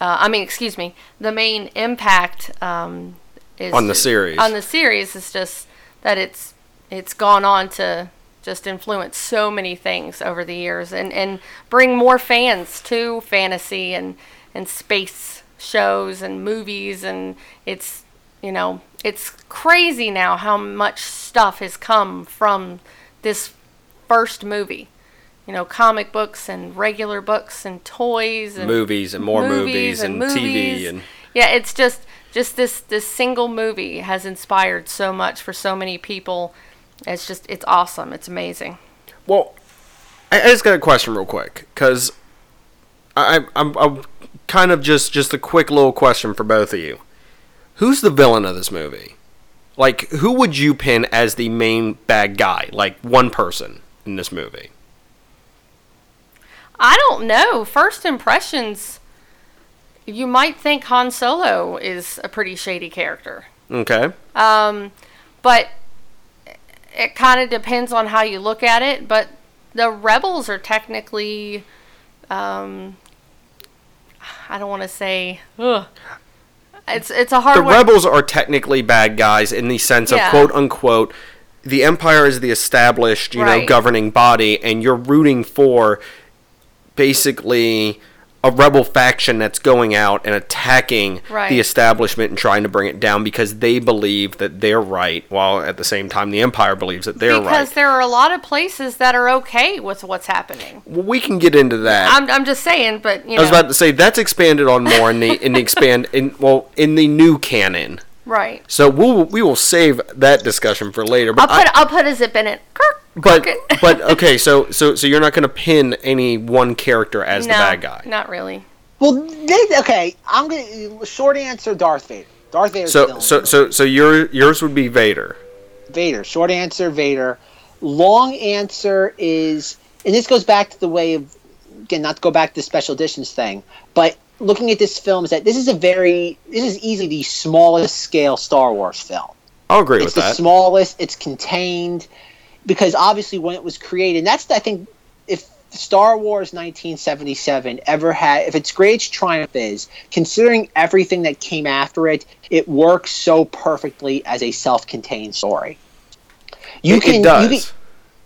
uh, I mean, excuse me, the main impact um, is On the series. On the series is just that it's it's gone on to just influence so many things over the years and and bring more fans to fantasy and and space shows and movies and it's you know it's crazy now how much stuff has come from this first movie you know comic books and regular books and toys and movies and more movies, and, TV movies. and yeah it's just just this this single movie has inspired so much for so many people it's just it's awesome it's amazing well, I, I just got a question real quick because I I'm, I'm kind of just just a quick little question for both of you. Who's the villain of this movie? Like, who would you pin as the main bad guy? Like one person in this movie. i don't know first impressions you might think han solo is a pretty shady character Okay. Um, but it kind of depends on how you look at it. But the rebels are technically, um, I don't want to say, ugh. It's it's a hard the one. rebels are technically bad guys in the sense of quote unquote the empire is the established you know governing body and you're rooting for basically a rebel faction that's going out and attacking Right. the establishment and trying to bring it down because they believe that they're right while at the same time the empire believes that they're because right Because there are a lot of places that are okay with what's happening. well, we can get into that I'm, I'm just saying, but you know, I was about to say that's expanded on more in the in the expand in well in the new canon. right. So we'll we will save that discussion for later. But I'll But I- put I'll put a zip in it. Kirk. But but okay, so so so you're not going to pin any one character as no, the bad guy. Not really. Well, this, okay, I'm gonna short answer Darth Vader. Darth Vader. So so so so your yours would be Vader. Vader. Short answer Vader. Long answer is, and this goes back to the way of again, not to go back to the special editions thing, but looking at this film is that this is a very this is easily the smallest scale Star Wars film. I'll agree it's with the that. smallest. It's contained because obviously when it was created, and that's I think if Star Wars 1977 ever had, if its greatest triumph is considering everything that came after it, it works so perfectly as a self-contained story. You It- can it does. you can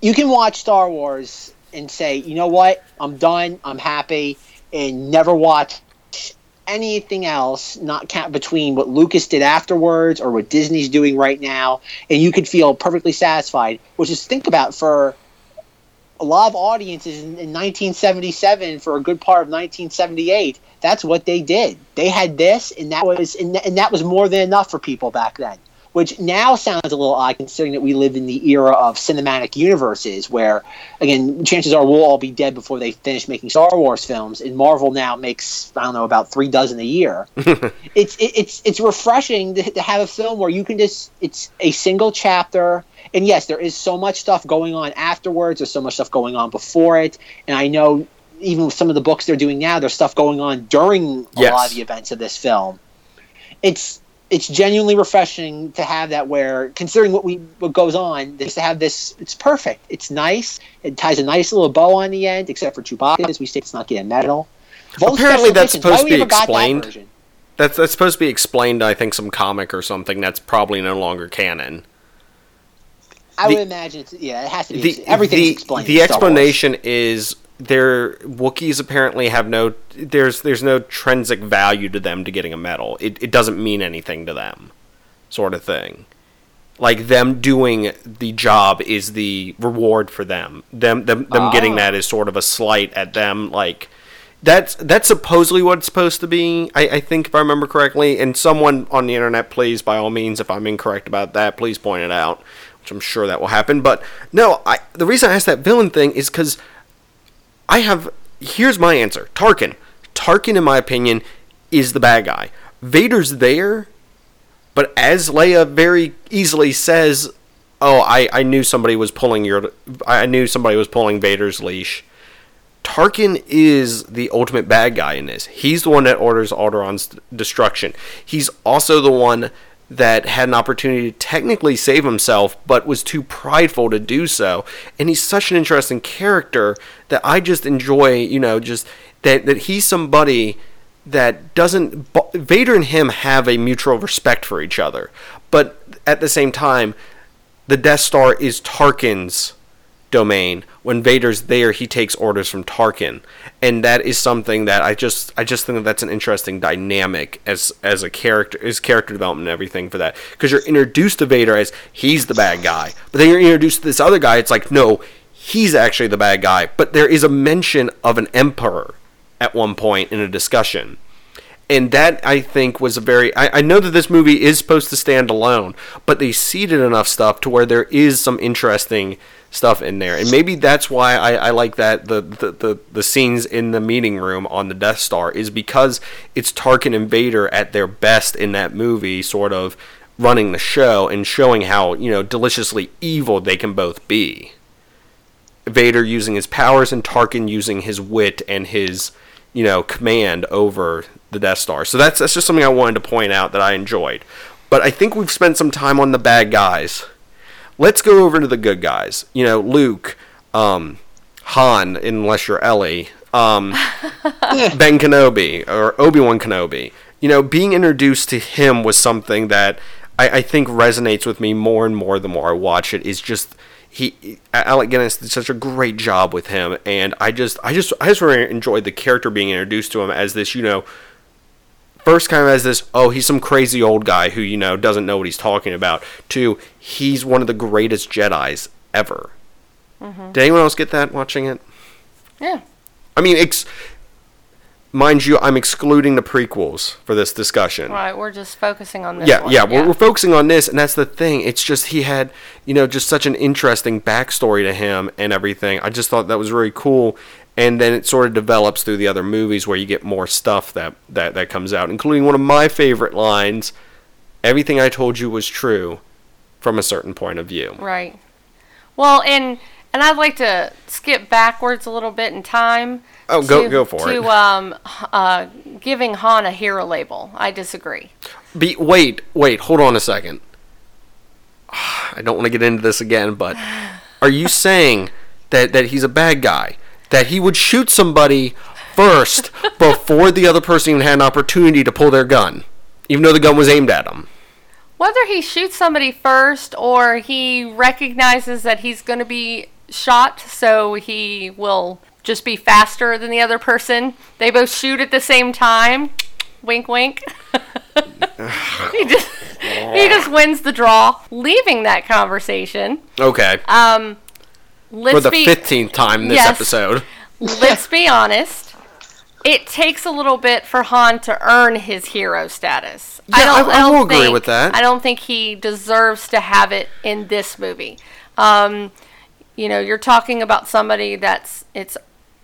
you can watch Star Wars and say, you know what, I'm done, I'm happy, and never watch anything else, not count between what Lucas did afterwards or what Disney's doing right now, and you could feel perfectly satisfied. Which is think about for a lot of audiences in, in 1977 for a good part of 1978. That's what they did. They had this, and that was and, th- and that was more than enough for people back then. Which now sounds a little odd considering that we live in the era of cinematic universes where, again, chances are we'll all be dead before they finish making Star Wars films. And Marvel now makes, I don't know, about three dozen a year. it's it, it's it's refreshing to, to have a film where you can just it's a single chapter and yes there is so much stuff going on afterwards there's so much stuff going on before it and i know even with some of the books they're doing now there's stuff going on during a Yes. lot of the events of this film it's it's genuinely refreshing to have that where considering what we what goes on just to have this it's perfect it's nice it ties a nice little bow on the end except for chewbacca as we say it's not getting medal Of all Apparently that's editions, supposed to be got that explained. That's that's supposed to be explained. I think some comic or something that's probably no longer canon. I The- would imagine it's yeah. It has to be. the everything's the, explained. the in Star Wars. explanation is their Wookiees apparently have no there's there's no intrinsic value to them to getting a medal. It it doesn't mean anything to them, sort of thing. Like them doing the job is the reward for them. Them them them getting Ah. that is sort of a slight at them. Like that's that's supposedly what it's supposed to be. I, I think if I remember correctly. And someone on the internet, please, by all means, if I'm incorrect about that, please point it out. Which I'm sure that will happen. But no, I the reason I asked that villain thing is because I have. Here's my answer: Tarkin. Tarkin, in my opinion, is the bad guy. Vader's there, but as Leia very easily says, "Oh, I, I knew somebody was pulling your. I knew somebody was pulling Vader's leash." Tarkin is the ultimate bad guy in this. He's the one that orders Alderaan's destruction. He's also the one that had an opportunity to technically save himself, but was too prideful to do so. And he's such an interesting character that I just enjoy, you know, just that, that he's somebody that doesn't. Vader and him have a mutual respect for each other. But at the same time, the Death Star is Tarkin's domain. When Vader's there, he takes orders from Tarkin, and that is something that I just I just think that that's an interesting dynamic as as a character, as character development and everything for that. Because you're introduced to Vader as he's the bad guy, but then you're introduced to this other guy. It's like no, he's actually the bad guy. But there is a mention of an emperor at one point in a discussion and that I think was a very. I, I know that this movie is supposed to stand alone, but they seeded enough stuff to where there is some interesting stuff in there, and maybe that's why I, I like that the, the the the scenes in the meeting room on the Death Star is because it's Tarkin and Vader at their best in that movie, sort of running the show and showing how you know deliciously evil they can both be. Vader using his powers and Tarkin using his wit and his, you know, command over the Death Star. So that's that's just something I wanted to point out that I enjoyed. But I think we've spent some time on the bad guys. Let's go over to the good guys. You know, Luke, um, Han, unless you're Ellie, um, Ben Kenobi or Obi Wan Kenobi. You know, being introduced to him was something that I, I think resonates with me more and more the more I watch it. Is just he Alec Guinness did such a great job with him, and I just I just I just really enjoyed the character being introduced to him as this you know first kind of as this oh he's some crazy old guy who you know doesn't know what he's talking about to he's one of the greatest Jedi's ever. Mm-hmm. Did anyone else get that watching it? Yeah. I mean, it's mind you, I'm excluding the prequels for this discussion. Right, we're just focusing on this. Yeah, one. yeah, We're, we're focusing on this, and that's the thing. It's just he had, you know, just such an interesting backstory to him and everything. I just thought that was really cool. And then it sort of develops through the other movies where you get more stuff that, that, that comes out, including one of my favorite lines everything I told you was true from a certain point of view. Right. Well, and and I'd like to skip backwards a little bit in time. Oh, go- go for to, it. To um, uh, giving Han a hero label. I disagree. Be, wait, wait, hold on a second. I don't want to get into this again, but are you saying that, that he's a bad guy? That he would shoot somebody first before the other person even had an opportunity to pull their gun, even though the gun was aimed at him? Whether he shoots somebody first or he recognizes that he's going to be shot, so he will just be faster than the other person. They both shoot at the same time. Wink, wink. he just he just wins the draw, leaving that conversation. Okay. Um, let's For the be 15th time this Yes. episode. let's be honest. It takes a little bit for Han to earn his hero status. Yeah, I- I don't will agree with that. I don't think he deserves to have it in this movie. Um, you know, you're talking about somebody that's it's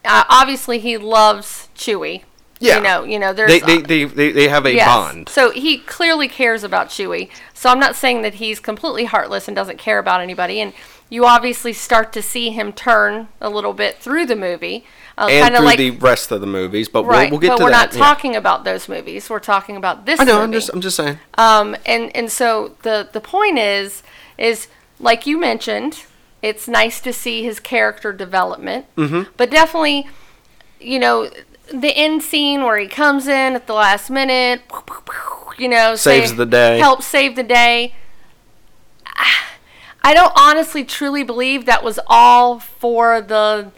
uh, obviously he loves Chewie. Yeah. You know, you know, there's They, they, they, they, they have a Yes. bond. So he clearly cares about Chewie. So I'm not saying that he's completely heartless and doesn't care about anybody. And you obviously start to see him turn a little bit through the movie, uh, And kind of through like the rest of the movies, but right. we'll, we'll get but to we're that. not yeah. talking about those movies. We're talking about this I know. movie. I'm just, I'm just saying. Um, and and so the the point is is like you mentioned, it's nice to see his character development, mm-hmm. but definitely, you know, the end scene where he comes in at the last minute, you know, Saves the day. helps save the day. I don't honestly truly believe that was all for the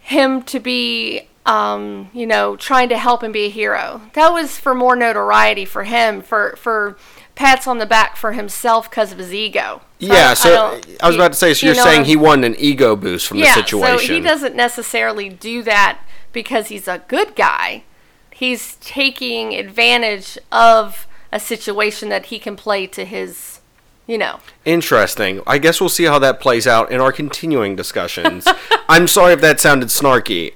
him to be um, you know trying to help and be a hero. That was for more notoriety for him for for pats on the back for himself because of his ego. So Yeah, don't- so I I, was about to say, so you you're know saying he won an ego boost from yeah, the situation. so he doesn't necessarily do that because he's a good guy. He's taking advantage of a situation that he can play to his you know Interesting. I guess we'll see how that plays out in our continuing discussions. I'm sorry if that sounded snarky.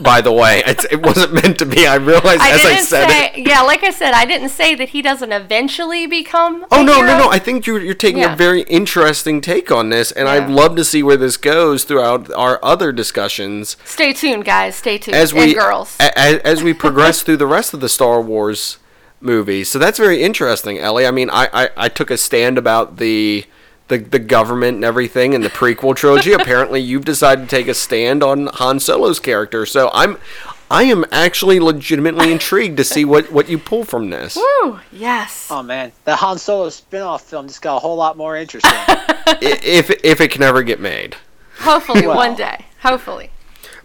By the way, it's, it wasn't meant to be. I realized I as I said say, it. yeah, like I said, I didn't say that he doesn't eventually become. Oh a no, hero. no, no! I think you're you're taking Yeah. a very interesting take on this, and I'd love to see where this goes throughout our other discussions Stay tuned, guys. Stay tuned. as we girls. a, a- as we progress through the rest of the Star Wars movies. So that's very interesting, Ellie. I mean, I, I, I took a stand about the, the the government and everything in the prequel trilogy. Apparently, you've decided to take a stand on Han Solo's character. So I'm I am actually legitimately intrigued to see what, what you pull from this. Woo! Yes. Oh man, the Han Solo spin-off film just got a whole lot more interesting. If if it can ever get made. Hopefully well. one day. Hopefully.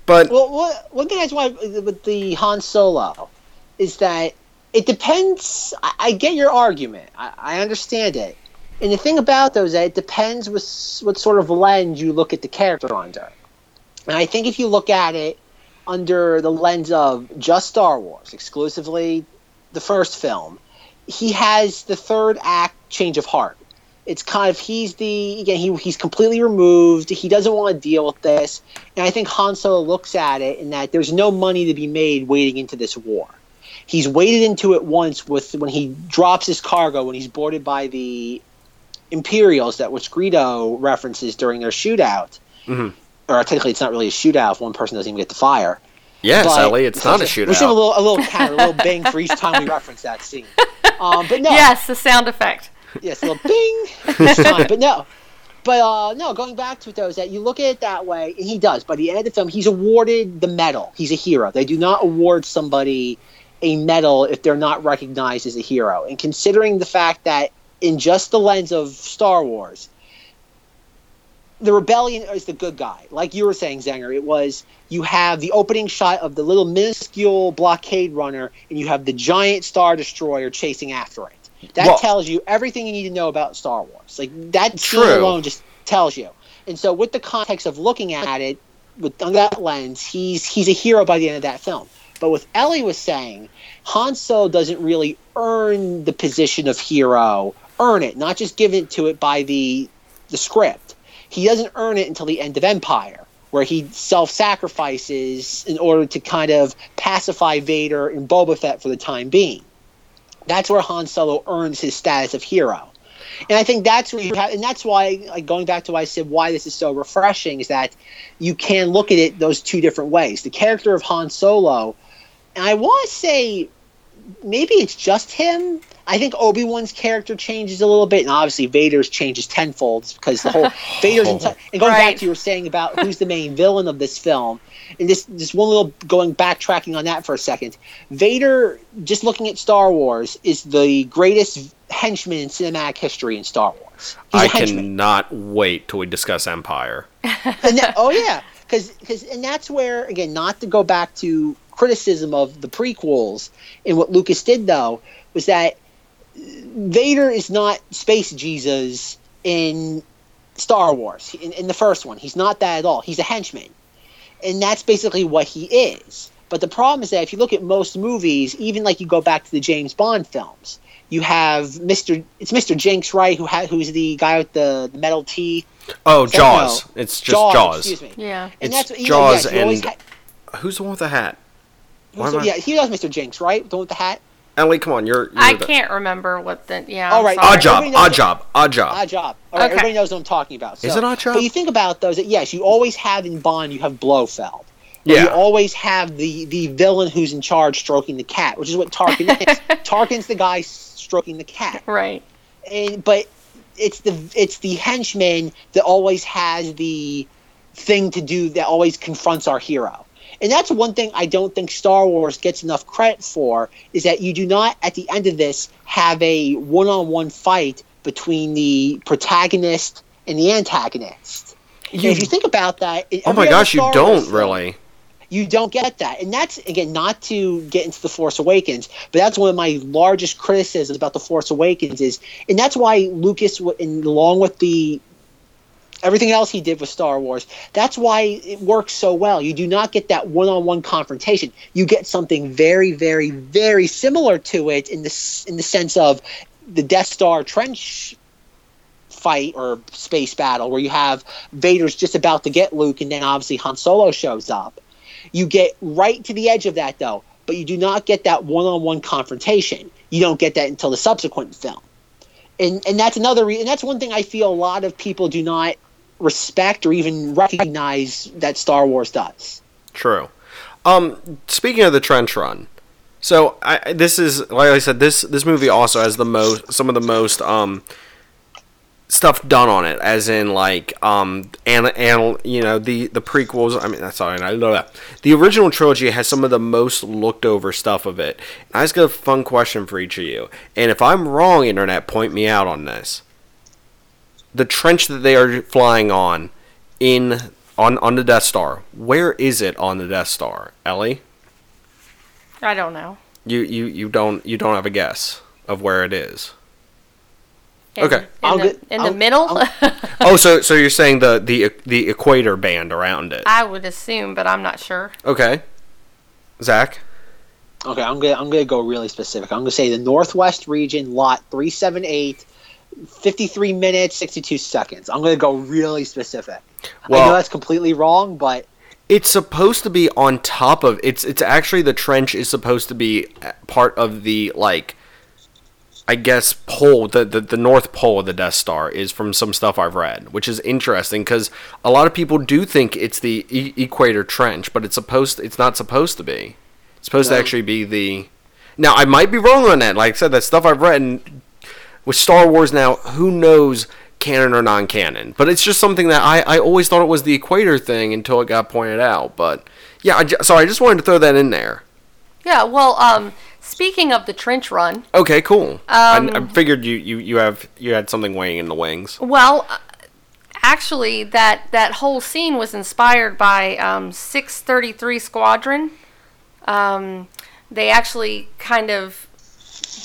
But well, what, one thing that's want with the Han Solo is that it depends. I, I get your argument. I, I understand it. And the thing about those, it depends with what sort of lens you look at the character under. And I think if you look at it under the lens of just Star Wars, exclusively the first film, he has the third act change of heart. It's kind of he's the again he, he's completely removed. He doesn't want to deal with this, and I think Han Solo looks at it in that there's no money to be made wading into this war. He's waded into it once with when he drops his cargo when he's boarded by the Imperials that which Greedo references during their shootout. Mhm. Or technically, it's not really a shootout if one person doesn't even get to fire. yes, But- Ellie, it's not a shootout. We should have a shootout. little, a little counter, a little bang for each time we reference that scene. Um, but no, Yes, the sound effect. yes, a little bing each time. But no, but uh, no, going back to it though, is that you look at it that way, and he does. By the end of the film, he's awarded the medal. He's a hero. They do not award somebody a medal if they're not recognized as a hero. And considering the fact that in just the lens of Star Wars, the rebellion is the good guy. Like you were saying, Zanger, it was you have the opening shot of the little minuscule blockade runner, and you have the giant star destroyer chasing after it. That Well- tells you everything you need to know about Star Wars. Like that scene True. alone just tells you. And so, with the context of looking at it with under that lens, he's he's a hero by the end of that film. But what Ellie was saying, Han Solo doesn't really earn the position of hero, earn it, not just given to it by the the script. He doesn't earn it until the end of Empire, where he self-sacrifices in order to kind of pacify Vader and Boba Fett for the time being. That's where Han Solo earns his status of hero. And I think that's where you have, and that's why, like going back to why I said why this is so refreshing is that you can look at it those two different ways. The character of Han Solo, and I want to say maybe it's just him. I think Obi Wan's character changes a little bit, and obviously Vader's changes tenfold because the whole Vader's oh. enti- and going back Right. to you were saying about who's the main villain of this film, and this this one little going backtracking on that for a second. Vader, just looking at Star Wars, is the greatest henchman in cinematic history in Star Wars. He's a I henchman cannot wait till we discuss Empire. and that, oh yeah, because and that's where again, not to go back to criticism of the prequels and what Lucas did though was that Vader is not space Jesus in Star Wars in, in the first one. He's not that at all. He's a henchman, and that's basically what he is. But the problem is that if you look at most movies, even like you go back to the James Bond films, you have Mr. It's Mr. Jinx, right? Who ha- who's the guy with the, the metal teeth? Oh, Jaws. no. It's just Jaws. Excuse me. Yeah. And It's that's you Jaws know, yes, you always and- ha- Who's the one with the hat? Why who's am the- I- yeah, he does Mr. Jinx, right? The one with the hat. Ellie, come on, you're. you're I the- can't remember what the yeah. All I'm right. sorry. Odd job. Odd job. Odd job. Odd job. All right, Okay. everybody knows what I'm talking about. Is it Odd Job? But you think about those. That, Yes, you always have in Bond. You have Blofeld. Yeah. You always have the the villain who's in charge stroking the cat, which is what Tarkin is. Tarkin's the guy stroking the cat. Right. and but it's the it's the henchman that always has the thing to do that always confronts our hero and that's one thing i don't think star wars gets enough credit for is that you do not at the end of this have a one-on-one fight between the protagonist and the antagonist And if you think about that oh my gosh, you don't film, really. you don't get that and that's again not to get into the force awakens but that's one of my largest criticisms about the force awakens is and that's why lucas along with the everything else he did with star wars that's why it works so well you do not get that one-on-one confrontation you get something very very very similar to it in this in the sense of the death star trench fight or space battle where you have vader's just about to get luke and then obviously han solo shows up you get right to the edge of that though, but you do not get that one-on-one confrontation. You don't get that until the subsequent film. And and that's another re- and that's one thing I feel a lot of people do not respect or even recognize that Star Wars does. True. Um, speaking of the trench run, so I this is like I said this this movie also has the most some of the most um stuff done on it, as in like um and and you know the the prequels. I mean, that's sorry, I know that the original trilogy has some of the most looked over stuff of it. I just got a fun question for each of you, and if I'm wrong, internet, point me out on this. The trench that they are flying on in on on the Death Star. Where is it on the Death Star, Ellie? I don't know. You you you don't you don't have a guess of where it is. In, Okay. In, I'll the, get- in I'll- the middle, oh, so so you're saying the the the equator band around it? I would assume, but I'm not sure. Okay, Zach. Okay, I'm gonna I'm gonna go really specific. I'm gonna say the Northwest region, lot 378, 53 minutes, 62 seconds. I'm gonna go really specific. I know that's completely wrong, but It's supposed to be on top of it's it's actually the trench is supposed to be part of the like I guess pole the, the the north pole of the Death Star is from some stuff I've read, which is interesting because a lot of people do think it's the e- equator trench, but it's supposed it's not supposed to be. It's supposed No. to actually be the. Now I might be wrong on that. Like I said, that stuff I've read and with Star Wars now, who knows canon or non-canon? But it's just something that I, I always thought it was the equator thing until it got pointed out. But yeah, I, ju- so I just wanted to throw that in there. Yeah. Well, um, speaking of the trench run, Okay, cool. I, I Um, figured you, you, you have you had something weighing in the wings. well, uh, actually, that that whole scene was inspired by um, 633 Squadron. Um, they actually kind of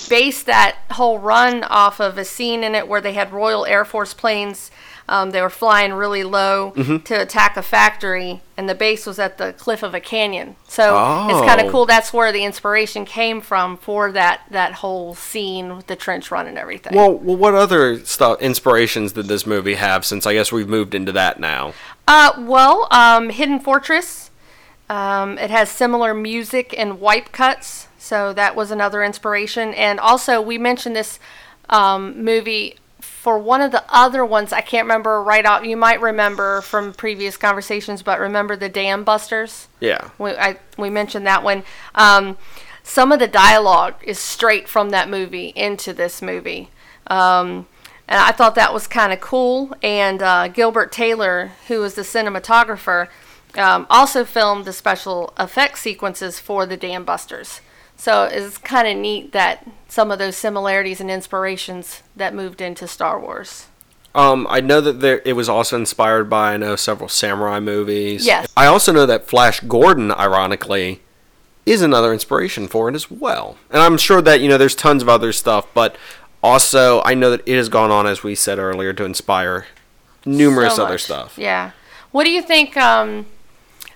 based that whole run off of a scene in it where they had Royal Air Force planes Um, they were flying really low Mm-hmm. to attack a factory, and the base was at the cliff of a canyon. So it's kind Oh. of cool. That's where the inspiration came from for that that whole scene with the trench run and everything. Well, well, what other stuff inspirations did this movie have? Since I guess we've moved into that now. Uh, well, um, Hidden Fortress. Um, it has similar music and wipe cuts, so that was another inspiration. And also, we mentioned this um, movie for one of the other ones. I can't remember right off. You might remember from previous conversations, but remember the Dam Busters? Yeah. We I, we mentioned that one. Um, some of the dialogue is straight from that movie into this movie. Um, and I thought that was kind of cool. And uh, Gilbert Taylor, who was the cinematographer, um, also filmed the special effects sequences for the Dam Busters. So it's kind of neat that some of those similarities and inspirations that moved into Star Wars. Um, I know that there it was also inspired by I know several samurai movies. Yes. I also know that Flash Gordon, ironically, is another inspiration for it as well. And I'm sure that you know there's tons of other stuff, but also I know that it has gone on, as we said earlier, to inspire numerous So other stuff. Yeah. What do you think? Um,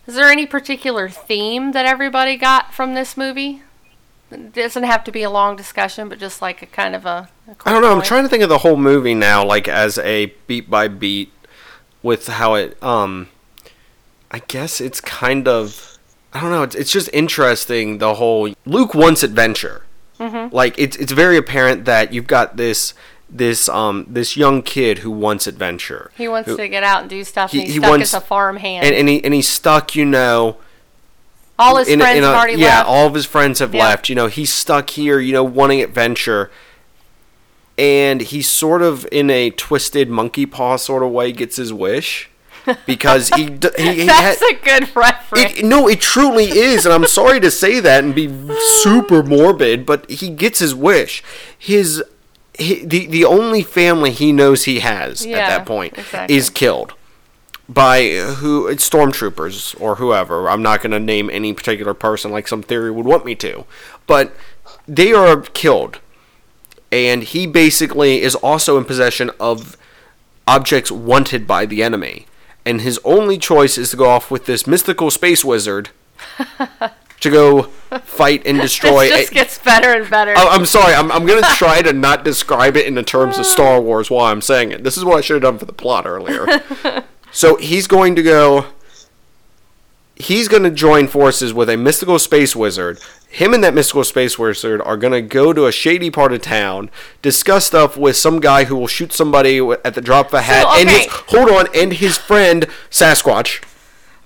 is there any particular theme that everybody got from this movie? It doesn't have to be a long discussion, but just like a kind of a. a I don't know. I'm trying to think of the whole movie now, like as a beat by beat, with how it. Um, I guess it's kind of. I don't know. It's it's just interesting. The whole Luke wants adventure. Mm-hmm. Like it's it's very apparent that you've got this this um this young kid who wants adventure. He wants who- to get out and do stuff, and He- he's he stuck wants- as a farm hand. and and he and he's stuck. You know. all his in friends in a- have already yeah, left. all of his friends have Yeah. left. You know, he's stuck here. You know, wanting adventure, and he sort of, in a twisted monkey paw sort of way, gets his wish because he d- he, he That's had, a good reference. it, no, it truly is, and I'm sorry to say that and be super morbid, but he gets his wish. His, he, the the only family he knows he has Yeah, at that point exactly. is killed by uh, who it's stormtroopers or whoever. I'm not going to name any particular person like some theory would want me to, but they are killed, and he basically is also in possession of objects wanted by the enemy, and his only choice is to go off with this mystical space wizard to go fight and destroy. it just gets better and better. I- I'm sorry. I'm, I'm going to try to not describe it in the terms of Star Wars while I'm saying it. This is what I should have done for the plot earlier. so he's going to go. He's going to join forces with a mystical space wizard. Him and that mystical space wizard are going to go to a shady part of town, discuss stuff with some guy who will shoot somebody at the drop of a hat, and his hold on, and his friend Sasquatch.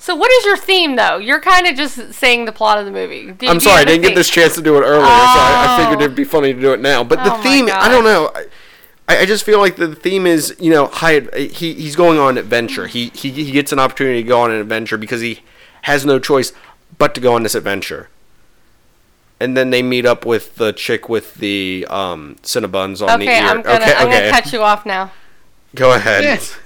So, what is your theme, though? You're kind of just saying the plot of the movie. Do- do I'm you sorry, I didn't get this chance to do it earlier, so I, I figured Oh. it'd be funny to do it now. But the Oh theme, I don't know. I, I just feel like the theme is, you know, high, he, he's going on an adventure. He, he he gets an opportunity to go on an adventure because he has no choice but to go on this adventure. And then they meet up with the chick with the um, Cinnabons on the ear. I'm gonna, okay, I'm okay. gonna cut you off now. Go ahead. Yes.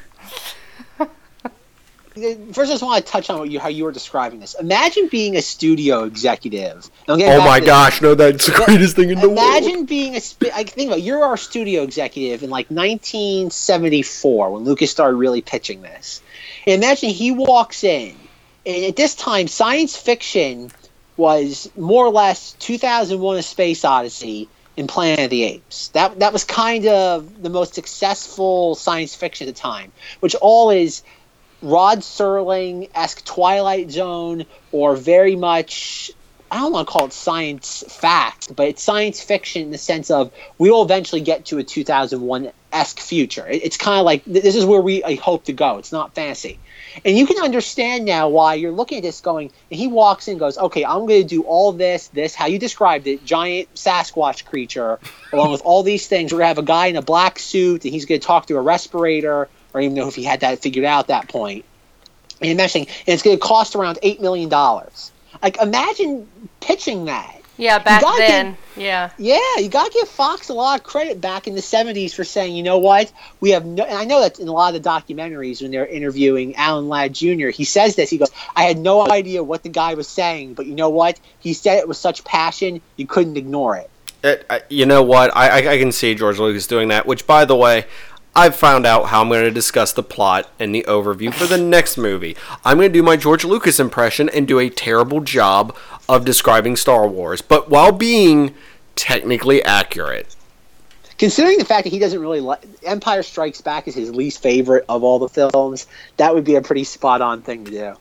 First, I just want to touch on what you, how you were describing this. Imagine being a studio executive. Oh my gosh, no, that's the greatest thing in the world. Imagine being a. Sp- think about it, you're our studio executive in like 1974 when Lucas started really pitching this. And imagine he walks in, and at this time, science fiction was more or less 2001: A Space Odyssey and Planet of the Apes. That that was kind of the most successful science fiction at the time, which all is Rod Serling esque Twilight Zone or very much I don't want to call it science fact, but it's science fiction in the sense of we will eventually get to a 2001 esque future. It's kind of like this is where we hope to go. It's not fantasy. And you can understand now why you're looking at this going, and he walks in and goes, Okay, I'm going to do all this, this, how you described it, giant Sasquatch creature, along with all these things. We're going to have a guy in a black suit, and he's going to talk through a respirator, or even know if he had that figured out at that point. And imagining, and it's going to cost around $8 million. Like, imagine pitching that. Yeah, back gotta get- then. Yeah. Yeah, you got to give Fox a lot of credit back in the 70s for saying, you know what? We have no, and I know that in a lot of the documentaries when they're interviewing Alan Ladd Jr., he says this. He goes, I had no idea what the guy was saying, but you know what? He said it with such passion, you couldn't ignore it. It, I- you know what? I, I I can see George Lucas doing that. Which, by the way, I've found out how I'm going to discuss the plot and the overview for the next movie. I'm going to do my George Lucas impression and do a terrible job of describing Star Wars, but while being technically accurate. Considering the fact that he doesn't really like Empire Strikes Back is his least favorite of all the films, that would be a pretty spot on thing to do.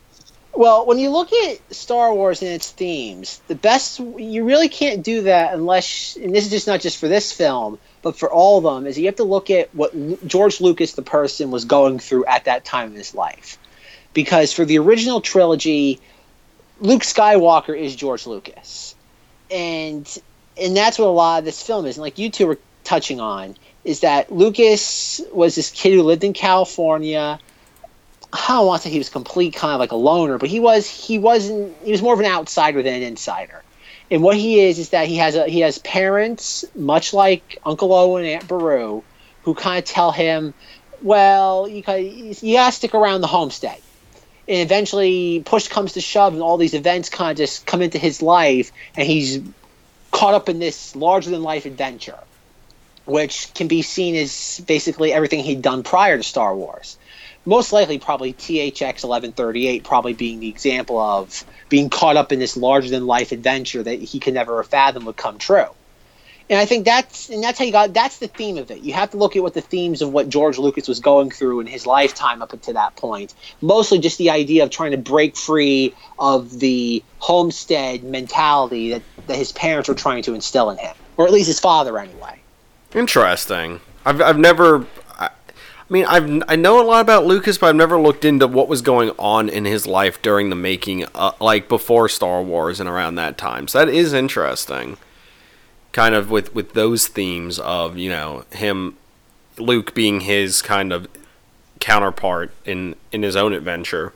Well, when you look at Star Wars and its themes, the best you really can't do that unless, and this is just not just for this film, but for all of them, is you have to look at what George Lucas, the person, was going through at that time in his life. Because for the original trilogy, Luke Skywalker is George Lucas, and and that's what a lot of this film is. And like you two were touching on, is that Lucas was this kid who lived in California. I don't want to say he was complete kind of like a loner, but he was he wasn't he was more of an outsider than an insider. And what he is is that he has a he has parents much like Uncle Owen and Aunt Beru, who kind of tell him, well, you you gotta stick around the homestead. And eventually, push comes to shove, and all these events kind of just come into his life, and he's caught up in this larger than life adventure which can be seen as basically everything he'd done prior to Star Wars. Most likely, probably THX 1138, probably being the example of being caught up in this larger than life adventure that he could never have fathomed would come true. And I think that's and that's how you got that's the theme of it. You have to look at what the themes of what George Lucas was going through in his lifetime up until that point. Mostly just the idea of trying to break free of the homestead mentality that, that his parents were trying to instill in him. Or at least his father anyway. Interesting. I've I've never. I, mean, I've I know a lot about Lucas, but I've never looked into what was going on in his life during the making, uh, like before Star Wars and around that time. So that is interesting. Kind of with with those themes of you know him, Luke being his kind of counterpart in in his own adventure.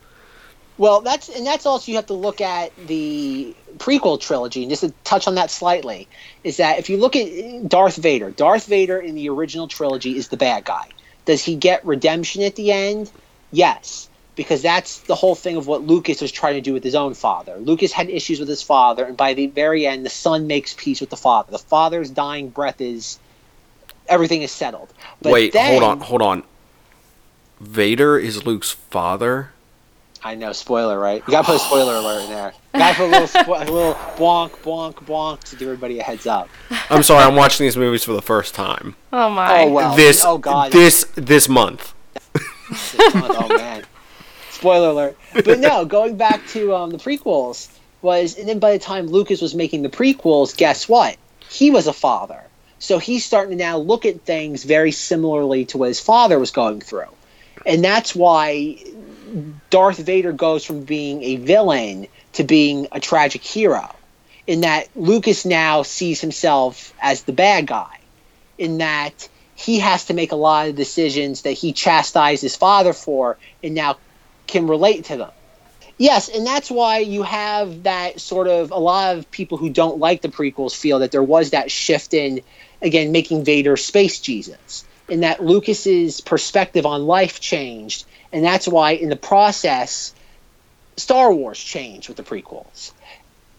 Well, that's and that's also you have to look at the prequel trilogy, and just to touch on that slightly, is that if you look at Darth Vader, Darth Vader in the original trilogy is the bad guy. Does he get redemption at the end? Yes, because that's the whole thing of what Lucas was trying to do with his own father. Lucas had issues with his father, and by the very end, the son makes peace with the father. The father's dying breath is everything is settled. But Wait, then, hold on, hold on. Vader is Luke's father. I know, spoiler, right? You gotta put a spoiler alert in there. You gotta put a little, spo- a little bonk, bonk, bonk to give everybody a heads up. I'm sorry, I'm watching these movies for the first time. Oh my! Oh well. This, oh god. This this month. this month. Oh man. Spoiler alert. But no, going back to um, the prequels was, and then by the time Lucas was making the prequels, guess what? He was a father, so he's starting to now look at things very similarly to what his father was going through, and that's why Darth Vader goes from being a villain to being a tragic hero. In that Lucas now sees himself as the bad guy. In that he has to make a lot of decisions that he chastised his father for and now can relate to them. Yes, and that's why you have that sort of a lot of people who don't like the prequels feel that there was that shift in again making Vader space Jesus. In that Lucas's perspective on life changed and that's why in the process Star Wars changed with the prequels.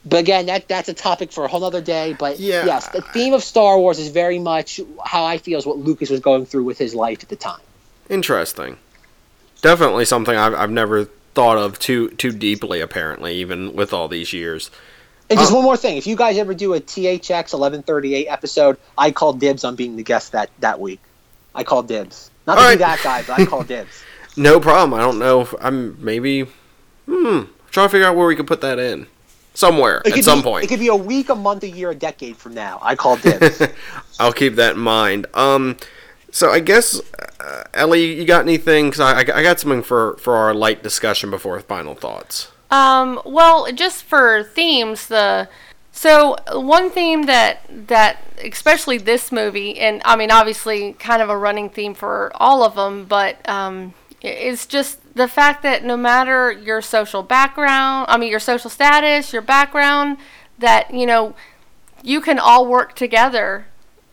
But again, that that's a topic for a whole other day. But yeah. yes, the theme of Star Wars is very much how I feel is what Lucas was going through with his life at the time. Interesting. Definitely something I've, I've never thought of too too deeply. Apparently, even with all these years. And just uh, one more thing: if you guys ever do a THX eleven thirty eight episode, I call dibs on being the guest that that week. I call dibs. Not to right. that guy, but I call dibs. No problem. I don't know. If I'm maybe. Hmm. Trying to figure out where we could put that in. Somewhere at some be, point. It could be a week, a month, a year, a decade from now. I call dibs. I'll keep that in mind. Um. So I guess, uh, Ellie, you got anything? Because I, I got something for for our light discussion before final thoughts. Um. Well, just for themes, the so one theme that that especially this movie, and I mean obviously kind of a running theme for all of them, but um, it's just the fact that no matter your social background, I mean, your social status, your background, that, you know, you can all work together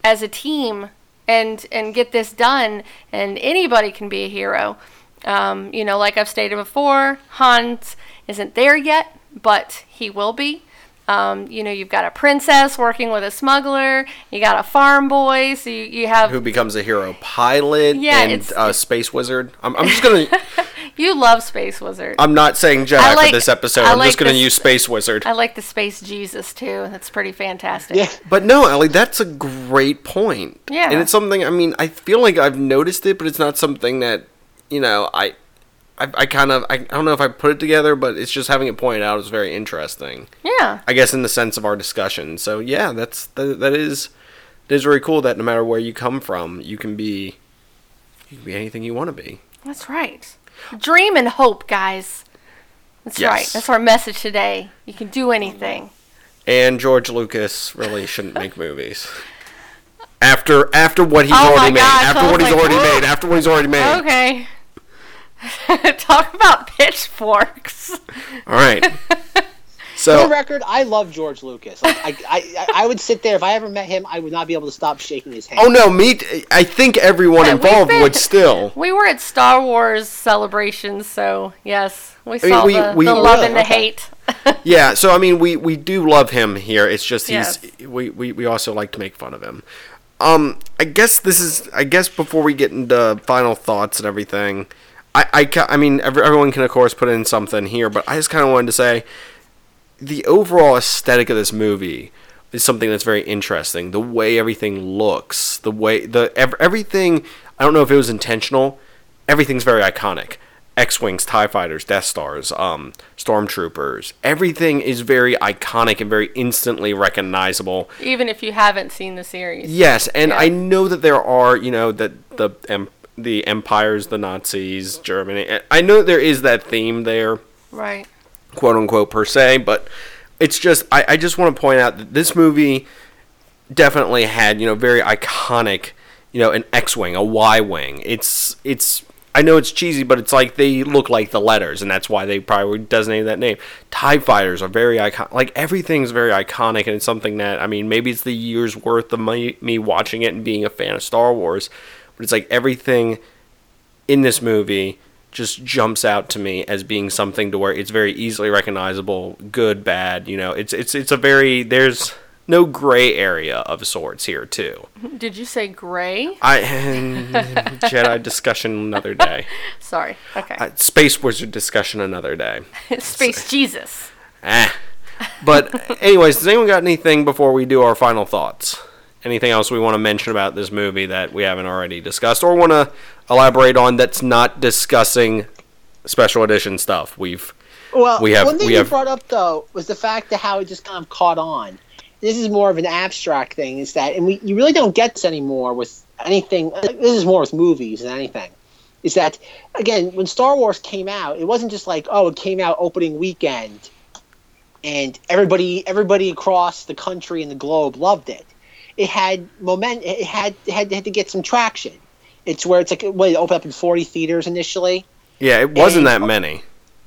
as a team and and get this done and anybody can be a hero. Um, you know like i've stated before Han's isn't there yet but he will be Um, you know, you've got a princess working with a smuggler. You got a farm boy. So you, you have Who becomes a hero pilot Yeah, and it's- a space wizard? I'm, I'm just gonna. you love Space Wizard. I'm not saying Jedi I like- for this episode. I I'm like just gonna this- use space wizard. I like the Space Jesus too. That's pretty fantastic. Yeah. But no, Ellie, that's a great point. Yeah. And it's something, I mean, I feel like I've noticed it, but it's not something that, you know, I. I, I kind of I, I don't know if I put it together, but it's just having it pointed out is very interesting. Yeah. I guess in the sense of our discussion. So yeah, that's that, that is it is very cool that no matter where you come from, you can be you can be anything you want to be. That's right. Dream and hope, guys. That's Yes. right. That's our message today. You can do anything. And George Lucas really shouldn't make movies. After after what he's Oh already made, after what oh he's like, already "Whoa." made, after what he's already made. Okay. Talk about pitchforks. All right. So, For the So record, I love George Lucas. Like, I, I, I would sit there if I ever met him. I would not be able to stop shaking his hand. Oh no, me t- I think everyone involved been- would still. We were at Star Wars celebrations, so yes, we saw we- the, we- the love and the Okay. hate. Yeah, so I mean, we we do love him here. It's just he's Yes. we, we we also like to make fun of him. Um, I guess this is I guess before we get into final thoughts and everything, I I, I mean everyone can of course put in something here, but I just kind of wanted to say the overall aesthetic of this movie is something that's very interesting. The way everything looks, the way the everything. I don't know if it was intentional. Everything's very iconic. X-wings, Tie fighters, Death Stars, um, stormtroopers. Everything is very iconic and very instantly recognizable. Even if you haven't seen the series. Yes, and Yeah. I know that there are, you know, that the em- the empires, the Nazis, Germany. I know there is that theme there Right. quote unquote per se, but it's just I, I just want to point out that this movie definitely had you know very iconic you know an X-wing, a Y-wing. It's it's I know it's cheesy, but it's like they look like the letters, and that's why they probably designated that name. Tie fighters are very iconic. Like everything's very iconic, and it's something that I mean maybe it's the years worth of my, me watching it and being a fan of Star Wars, but it's like everything in this movie just jumps out to me as being something to where it's very easily recognizable, good, bad. You know, it's it's it's a very there's no gray area of sorts here too. Did you say gray? I Jedi discussion another day. Sorry. Okay. Uh, Space Wizard discussion another day. Space Jesus. Ah. But anyways, does anyone got anything before we do our final thoughts? Anything else we want to mention about this movie that we haven't already discussed or want to elaborate on that's not discussing special edition stuff? We've Well, We have- one thing we you have- brought up though was the fact that how it just kind of caught on. This is more of an abstract thing. Is that, and we you really don't get this anymore with anything. Uh, this is more with movies than anything. Is that again when Star Wars came out, it wasn't just like oh it came out opening weekend, and everybody everybody across the country and the globe loved it. It had moment. It had it had, it had to get some traction. It's where it's like what it opened up in forty theaters initially. yeah, it wasn't And- that many.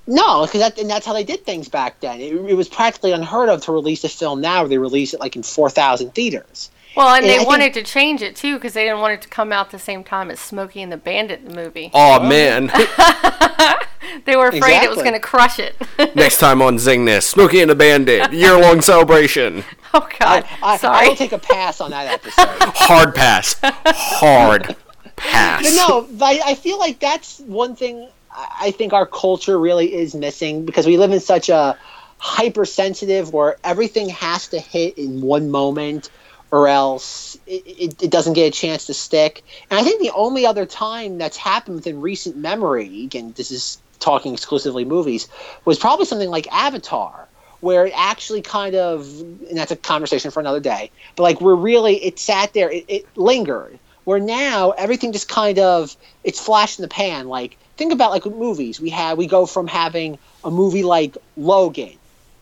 No, because that, and that's how they did things back then. It, it was practically unheard of to release a film now where they release it like in 4,000 theaters. Well, and Yeah, I they think- wanted to change it too because they didn't want it to come out the same time as Smokey and the Bandit the movie. Oh man! They were afraid it was going to crush it. Next time on Zing This, Smokey and the Bandit year long celebration. oh God, I, I sorry. will take a pass on that episode. Hard pass. Hard pass. but no, I, I feel like that's one thing I I think our culture really is missing because we live in such a hypersensitive where everything has to hit in one moment or else it, it, it doesn't get a chance to stick. And I think the only other time that's happened within recent memory, again, this is talking exclusively movies, was probably something like Avatar, where it actually kind of, and that's a conversation for another day, but like we're really, it sat there, it, it lingered. Where now everything just kind of, it's flash in the pan. Like, think about like movies. We have, we go from having a movie like Logan,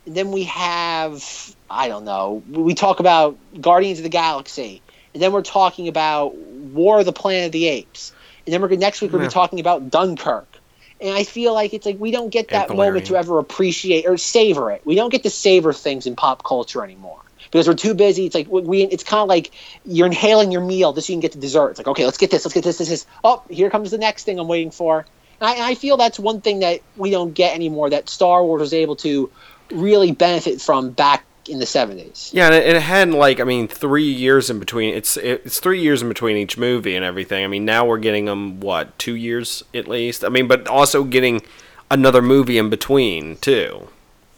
and then we have, I don't know, we talk about Guardians of the Galaxy, and then we're talking about War of the Planet of the Apes, and then we're next week we'll Yeah. be talking about Dunkirk. And I feel like it's like we don't get that moment to ever appreciate or savor it. We don't get to savor things in pop culture anymore because we're too busy. It's like we. It's kind of like you're inhaling your meal just so you can get the dessert. It's like okay, let's get this, let's get this, this, this. Oh, here comes the next thing I'm waiting for. And I, and I feel that's one thing that we don't get anymore. That Star Wars was able to really benefit from back in the 70s. Yeah, and it, it had like I mean three years in between. It's it's three years in between each movie and everything. I mean now we're getting them what two years at least. I mean, but also getting another movie in between too,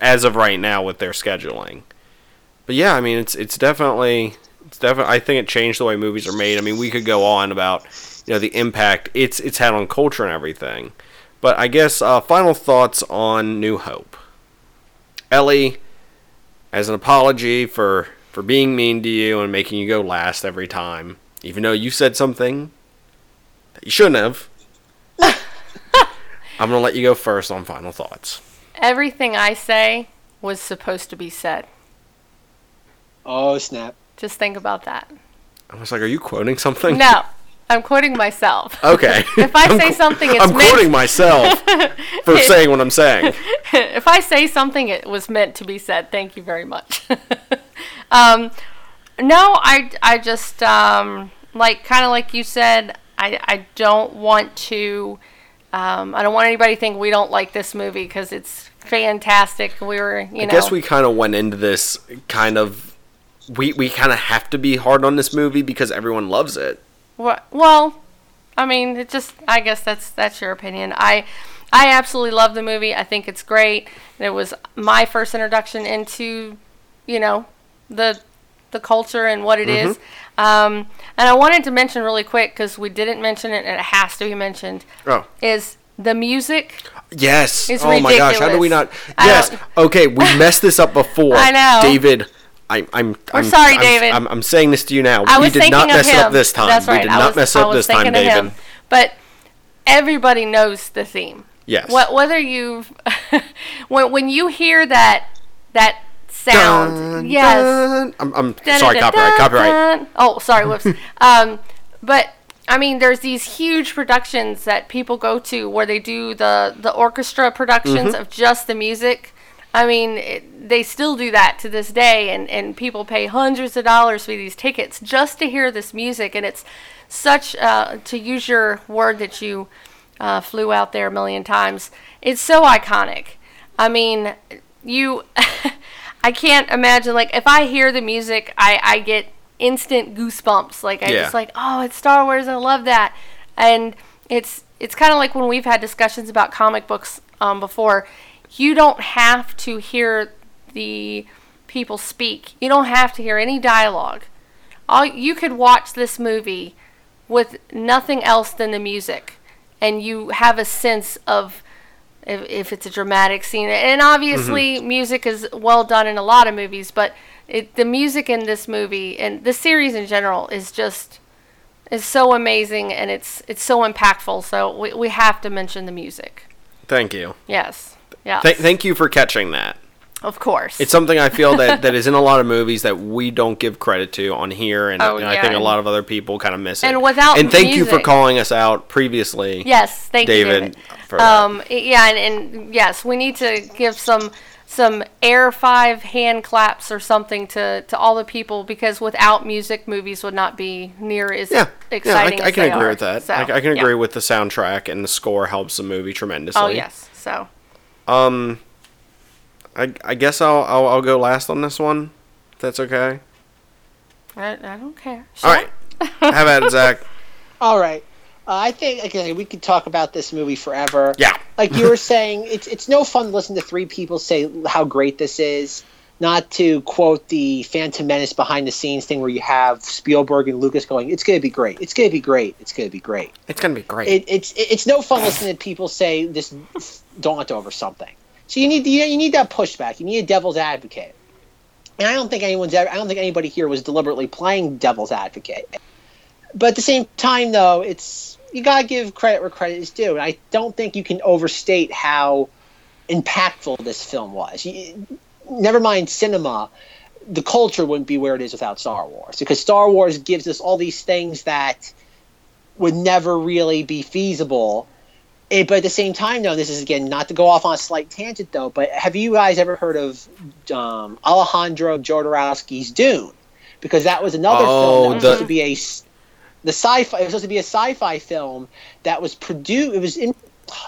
as of right now with their scheduling. But yeah, I mean it's it's definitely it's definitely. I think it changed the way movies are made. I mean we could go on about you know the impact it's it's had on culture and everything. But I guess uh, final thoughts on New Hope. Ellie, as an apology for for being mean to you and making you go last every time, even though you said something that you shouldn't have. I'm gonna let you go first on final thoughts. Everything I say was supposed to be said. Oh, snap. Just think about that. I was like, "Are you quoting something?" No, I'm quoting myself. Okay. If I I'm say qu- something, it's I'm meant- quoting myself for saying what I'm saying. if I say something, it was meant to be said. Thank you very much. um, no, I, I just um, like kind of like you said. I, I don't want to. Um, I don't want anybody to think we don't like this movie because it's fantastic. We were, you I know. I guess we kind of went into this kind of. We, we kind of have to be hard on this movie because everyone loves it. Well, I mean, it just I guess that's that's your opinion. I I absolutely love the movie. I think it's great. It was my first introduction into, you know, the the culture and what it is. Um, and I wanted to mention really quick because we didn't mention it and it has to be mentioned. Oh. Is the music? Yes. Oh my gosh, how do we not? Yes. Okay, we messed this up before. I know. David. I, I'm. I'm sorry, I'm, David. I'm, I'm saying this to you now. I we was did not mess him. up this time. That's right. We did I not was, mess up this time, David. him. But everybody knows the theme. Yes. What whether you've when when you hear that that sound, Dun, yes. dun. I'm, I'm Dun, sorry, copyright. Copyright. Oh, sorry, whoops. um, but I mean, there's these huge productions that people go to where they do the the orchestra productions Mm-hmm. of just the music. I mean, it, they still do that to this day, and, and people pay hundreds of dollars for these tickets just to hear this music. And it's such, uh, to use your word that you uh, flew out there a million times, it's so iconic. I mean, you, I can't imagine, like, if I hear the music, I, I get instant goosebumps. Like, I Yeah. just like, oh, it's Star Wars, I love that. And it's, it's kind of like when we've had discussions about comic books um, before. You don't have to hear the people speak. You don't have to hear any dialogue. All you could watch this movie with nothing else than the music, and you have a sense of if, if it's a dramatic scene. And obviously, mm-hmm. music is well done in a lot of movies, but it, the music in this movie and the series in general is just is so amazing and it's it's so impactful. So we, we have to mention the music. Thank you. Yes. Yeah. Th- thank you for catching that. of course. It's something I feel that, that is in a lot of movies that we don't give credit to on here, and, Oh, and I think a lot of other people kind of miss it. and without and thank you for calling us out previously. Yes, thank David, you, David. um, yeah, and, and yes, we need to give some some air five hand claps or something to, to all the people because without music, movies would not be near as Yeah, exciting. yeah, I, I can agree are. with that. So, I, I can yeah. agree with the soundtrack and the score helps the movie tremendously. Oh yes, so Um, I, I guess I'll, I'll I'll go last on this one. If that's okay. I, I don't care. All right, have at it, Zach. All right. Uh, I think again we could talk about this movie forever. Yeah. Like you were saying, it's it's no fun to listen to three people say how great this is. Not to quote the Phantom Menace behind the scenes thing where you have Spielberg and Lucas going, "It's going to be great. It's going to be great. It's going to be great." It's gonna be great. It, it's it's no fun listening to people say this daunt over something. So you need you, you need that pushback. You need a devil's advocate. And I don't think anyone's ever, I don't think anybody here was deliberately playing devil's advocate. But at the same time, though, it's you gotta give credit where credit is due. And I don't think you can overstate how impactful this film was. You, never mind cinema, the culture wouldn't be where it is without Star Wars. Because Star Wars gives us all these things that would never really be feasible. Eh, but at the same time, though, this is again not to go off on a slight tangent, though. But have you guys ever heard of um, Alejandro Jodorowsky's Dune? Because that was another Oh, film that was the- supposed to be a the sci-fi. It was supposed to be a sci-fi film that was produced. It was in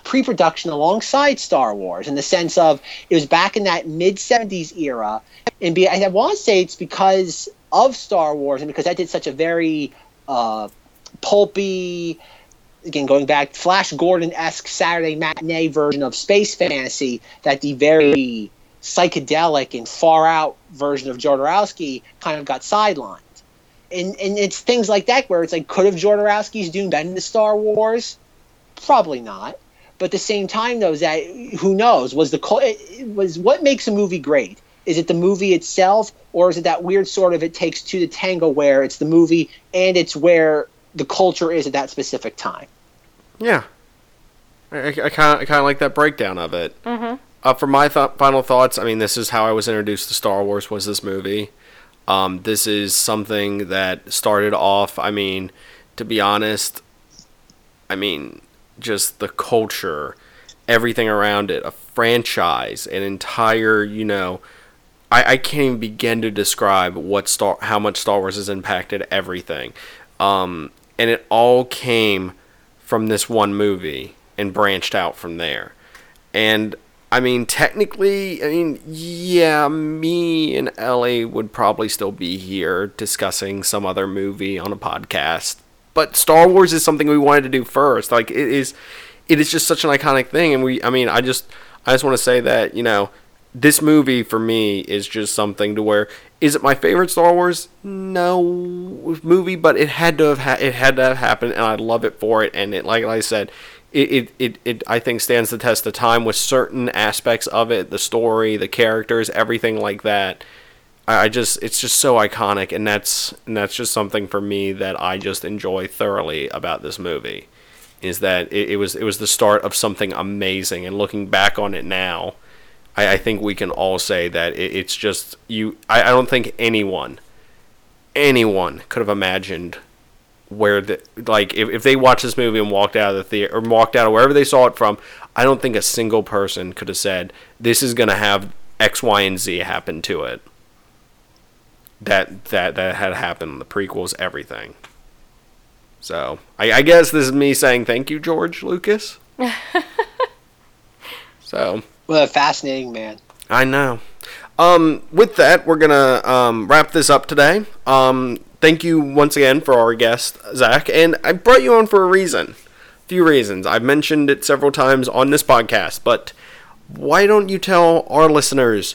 pre-production alongside Star Wars in the sense of it was back in that mid 70s era and be, I want to say it's because of Star Wars and because that did such a very uh, pulpy again going back Flash Gordon-esque Saturday matinee version of space fantasy that the very psychedelic and far out version of Jodorowsky kind of got sidelined. And, and it's things like that where it's like could have Jodorowsky's Dune been in the Star Wars? Probably not. But at the same time, though, is that who knows? Was the was what makes a movie great? Is it the movie itself, or is it that weird sort of it takes two to tango where it's the movie and it's where the culture is at that specific time? Yeah, I kind of I kind of like that breakdown of it. Mm-hmm. Uh, for my th- final thoughts, I mean, this is how I was introduced to Star Wars. Was this movie? Um, this is something that started off. I mean, to be honest, I mean, just the culture, everything around it, a franchise, an entire, you know, I, I can't even begin to describe what Star, how much Star Wars has impacted everything, um, and it all came from this one movie and branched out from there, and I mean, technically, I mean, yeah, me and Ellie would probably still be here discussing some other movie on a podcast but Star Wars is something we wanted to do first. Like it is, it is just such an iconic thing, and we. I mean, I just, I just want to say that you know, this movie for me is just something to where is it my favorite Star Wars? No movie, but it had to have ha- it had to have happened, and I love it for it. And it, like I said, it, it, it, it I think stands the test of time with certain aspects of it, the story, the characters, everything like that. I just it's just so iconic, and that's and that's just something for me that I just enjoy thoroughly about this movie, is that it, it was it was the start of something amazing, and looking back on it now, I, I think we can all say that it, it's just you. I, I don't think anyone, anyone could have imagined where the like if, if they watched this movie and walked out of the theater or walked out of wherever they saw it from, I don't think a single person could have said this is gonna have X, Y, and Z happen to it that that that had happened the prequels everything. So I, I guess this is me saying thank you george lucas. So. Well a fascinating man. I know. Um, with that we're gonna um, wrap this up today. Um, thank you once again for our guest zach and i brought you on for a reason. A few reasons. I've mentioned it several times on this podcast but why don't you tell our listeners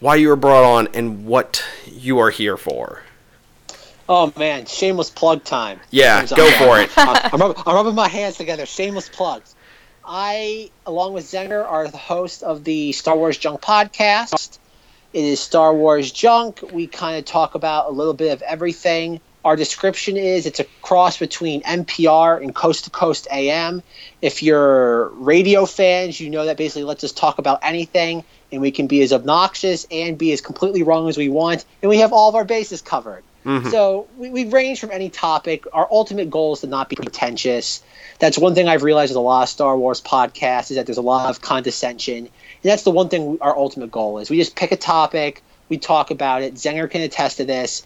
why you were brought on and what you are here for. Oh man, shameless plug time. Yeah, go for it. I'm, rubbing, I'm, rubbing, my hands together. Shameless plugs. I, along with Zenger, are the host of the Star Wars Junk podcast. It is Star Wars Junk. We kind of talk about a little bit of everything. Our description is it's a cross between NPR and Coast to Coast AM. If you're radio fans, you know that basically lets us talk about anything and we can be as obnoxious and be as completely wrong as we want, and we have all of our bases covered. Mm-hmm. So we, we range from any topic. Our ultimate goal is to not be pretentious. That's one thing I've realized with a lot of Star Wars podcasts is that there's a lot of condescension, and that's the one thing our ultimate goal is. We just pick a topic, we talk about it. Zenger can attest to this.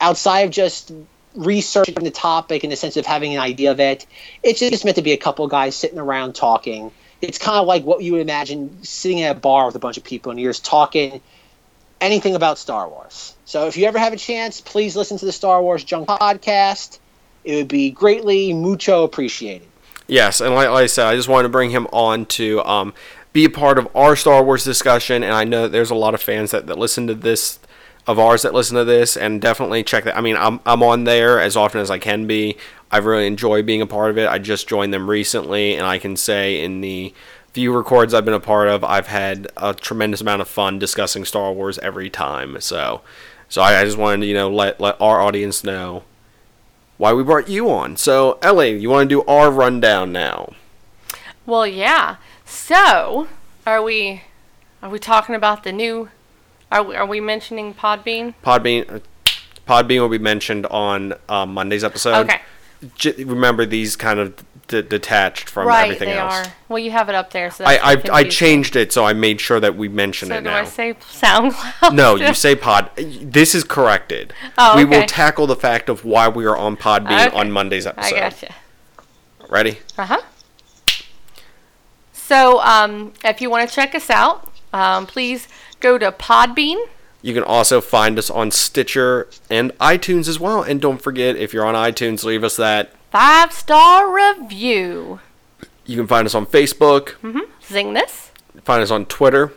Outside of just researching the topic in the sense of having an idea of it, it's just meant to be a couple guys sitting around talking it's kind of like what you would imagine sitting at a bar with a bunch of people and you're just talking anything about Star Wars. So if you ever have a chance, please listen to the Star Wars Junk podcast. It would be greatly mucho appreciated. Yes, and like, like I said, I just wanted to bring him on to um, be a part of our Star Wars discussion, and I know there's a lot of fans that, that listen to this of ours that listen to this and definitely check that. I mean, I'm, I'm on there as often as I can be. I really enjoy being a part of it. I just joined them recently, and I can say in the few records I've been a part of, I've had a tremendous amount of fun discussing Star Wars every time. So, so I, I just wanted to you know let let our audience know why we brought you on. So, Ellie, you want to do our rundown now? Well, yeah. So, are we are we talking about the new are we, are we mentioning Podbean? Podbean, Podbean will be mentioned on um, Monday's episode. Okay. J- remember these kind of d- detached from right, everything they else. Are. Well, you have it up there, so I I, I changed it, so I made sure that we mention so it do now. I say SoundCloud? no, you say Pod. This is corrected. Oh, okay. We will tackle the fact of why we are on Podbean Okay. on Monday's episode. I gotcha. Ready? Uh huh. So um, if you want to check us out, um, please go to Podbean. You can also find us on Stitcher and iTunes as well. And don't forget, if you're on iTunes, leave us that. Five star review. You can find us on Facebook, mm-hmm. Zing this find us on Twitter.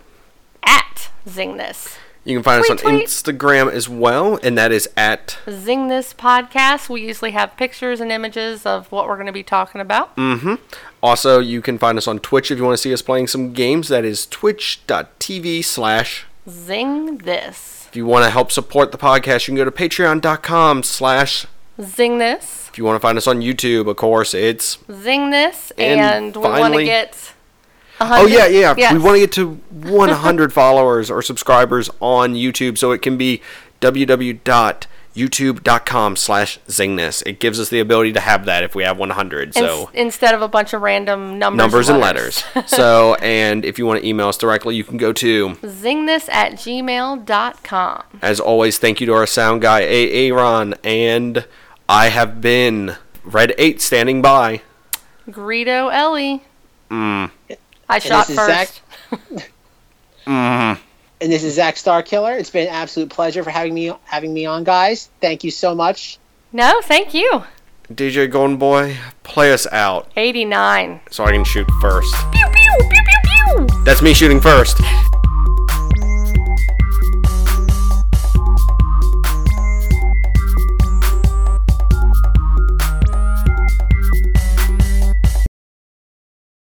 at Zing this. You can find us on Tweet, tweet. Instagram as well, and that is at Zing this podcast. We usually have pictures and images of what we're going to be talking about. Mm-hmm. Also, you can find us on Twitch if you want to see us playing some games. That is twitch.tv slash. Zing this. If you want to help support the podcast, you can go to patreon.com slash. Zing this. If you want to find us on YouTube, of course, it's. Zing this. And And, we want to get. Oh, yeah, yeah. Yes. We want to get to 100 followers or subscribers on YouTube, so it can be www.youtube.com slash zingthis. It gives us the ability to have that if we have 100. So. Ins- instead of a bunch of random numbers, numbers and letters. so, and if you want to email us directly, you can go to, Zingthis at gmail.com. as always, thank you to our sound guy, Aaron, and I have been Red 8 standing by. Greedo Ellie. Mm. I shot this is first. Mm. And this is Zach Starkiller. It's been an absolute pleasure for having me having me on, guys. Thank you so much. No, thank you. DJ Golden Boy, play us out 89. so I can shoot first. Pew, pew, pew, pew, pew. That's me shooting first.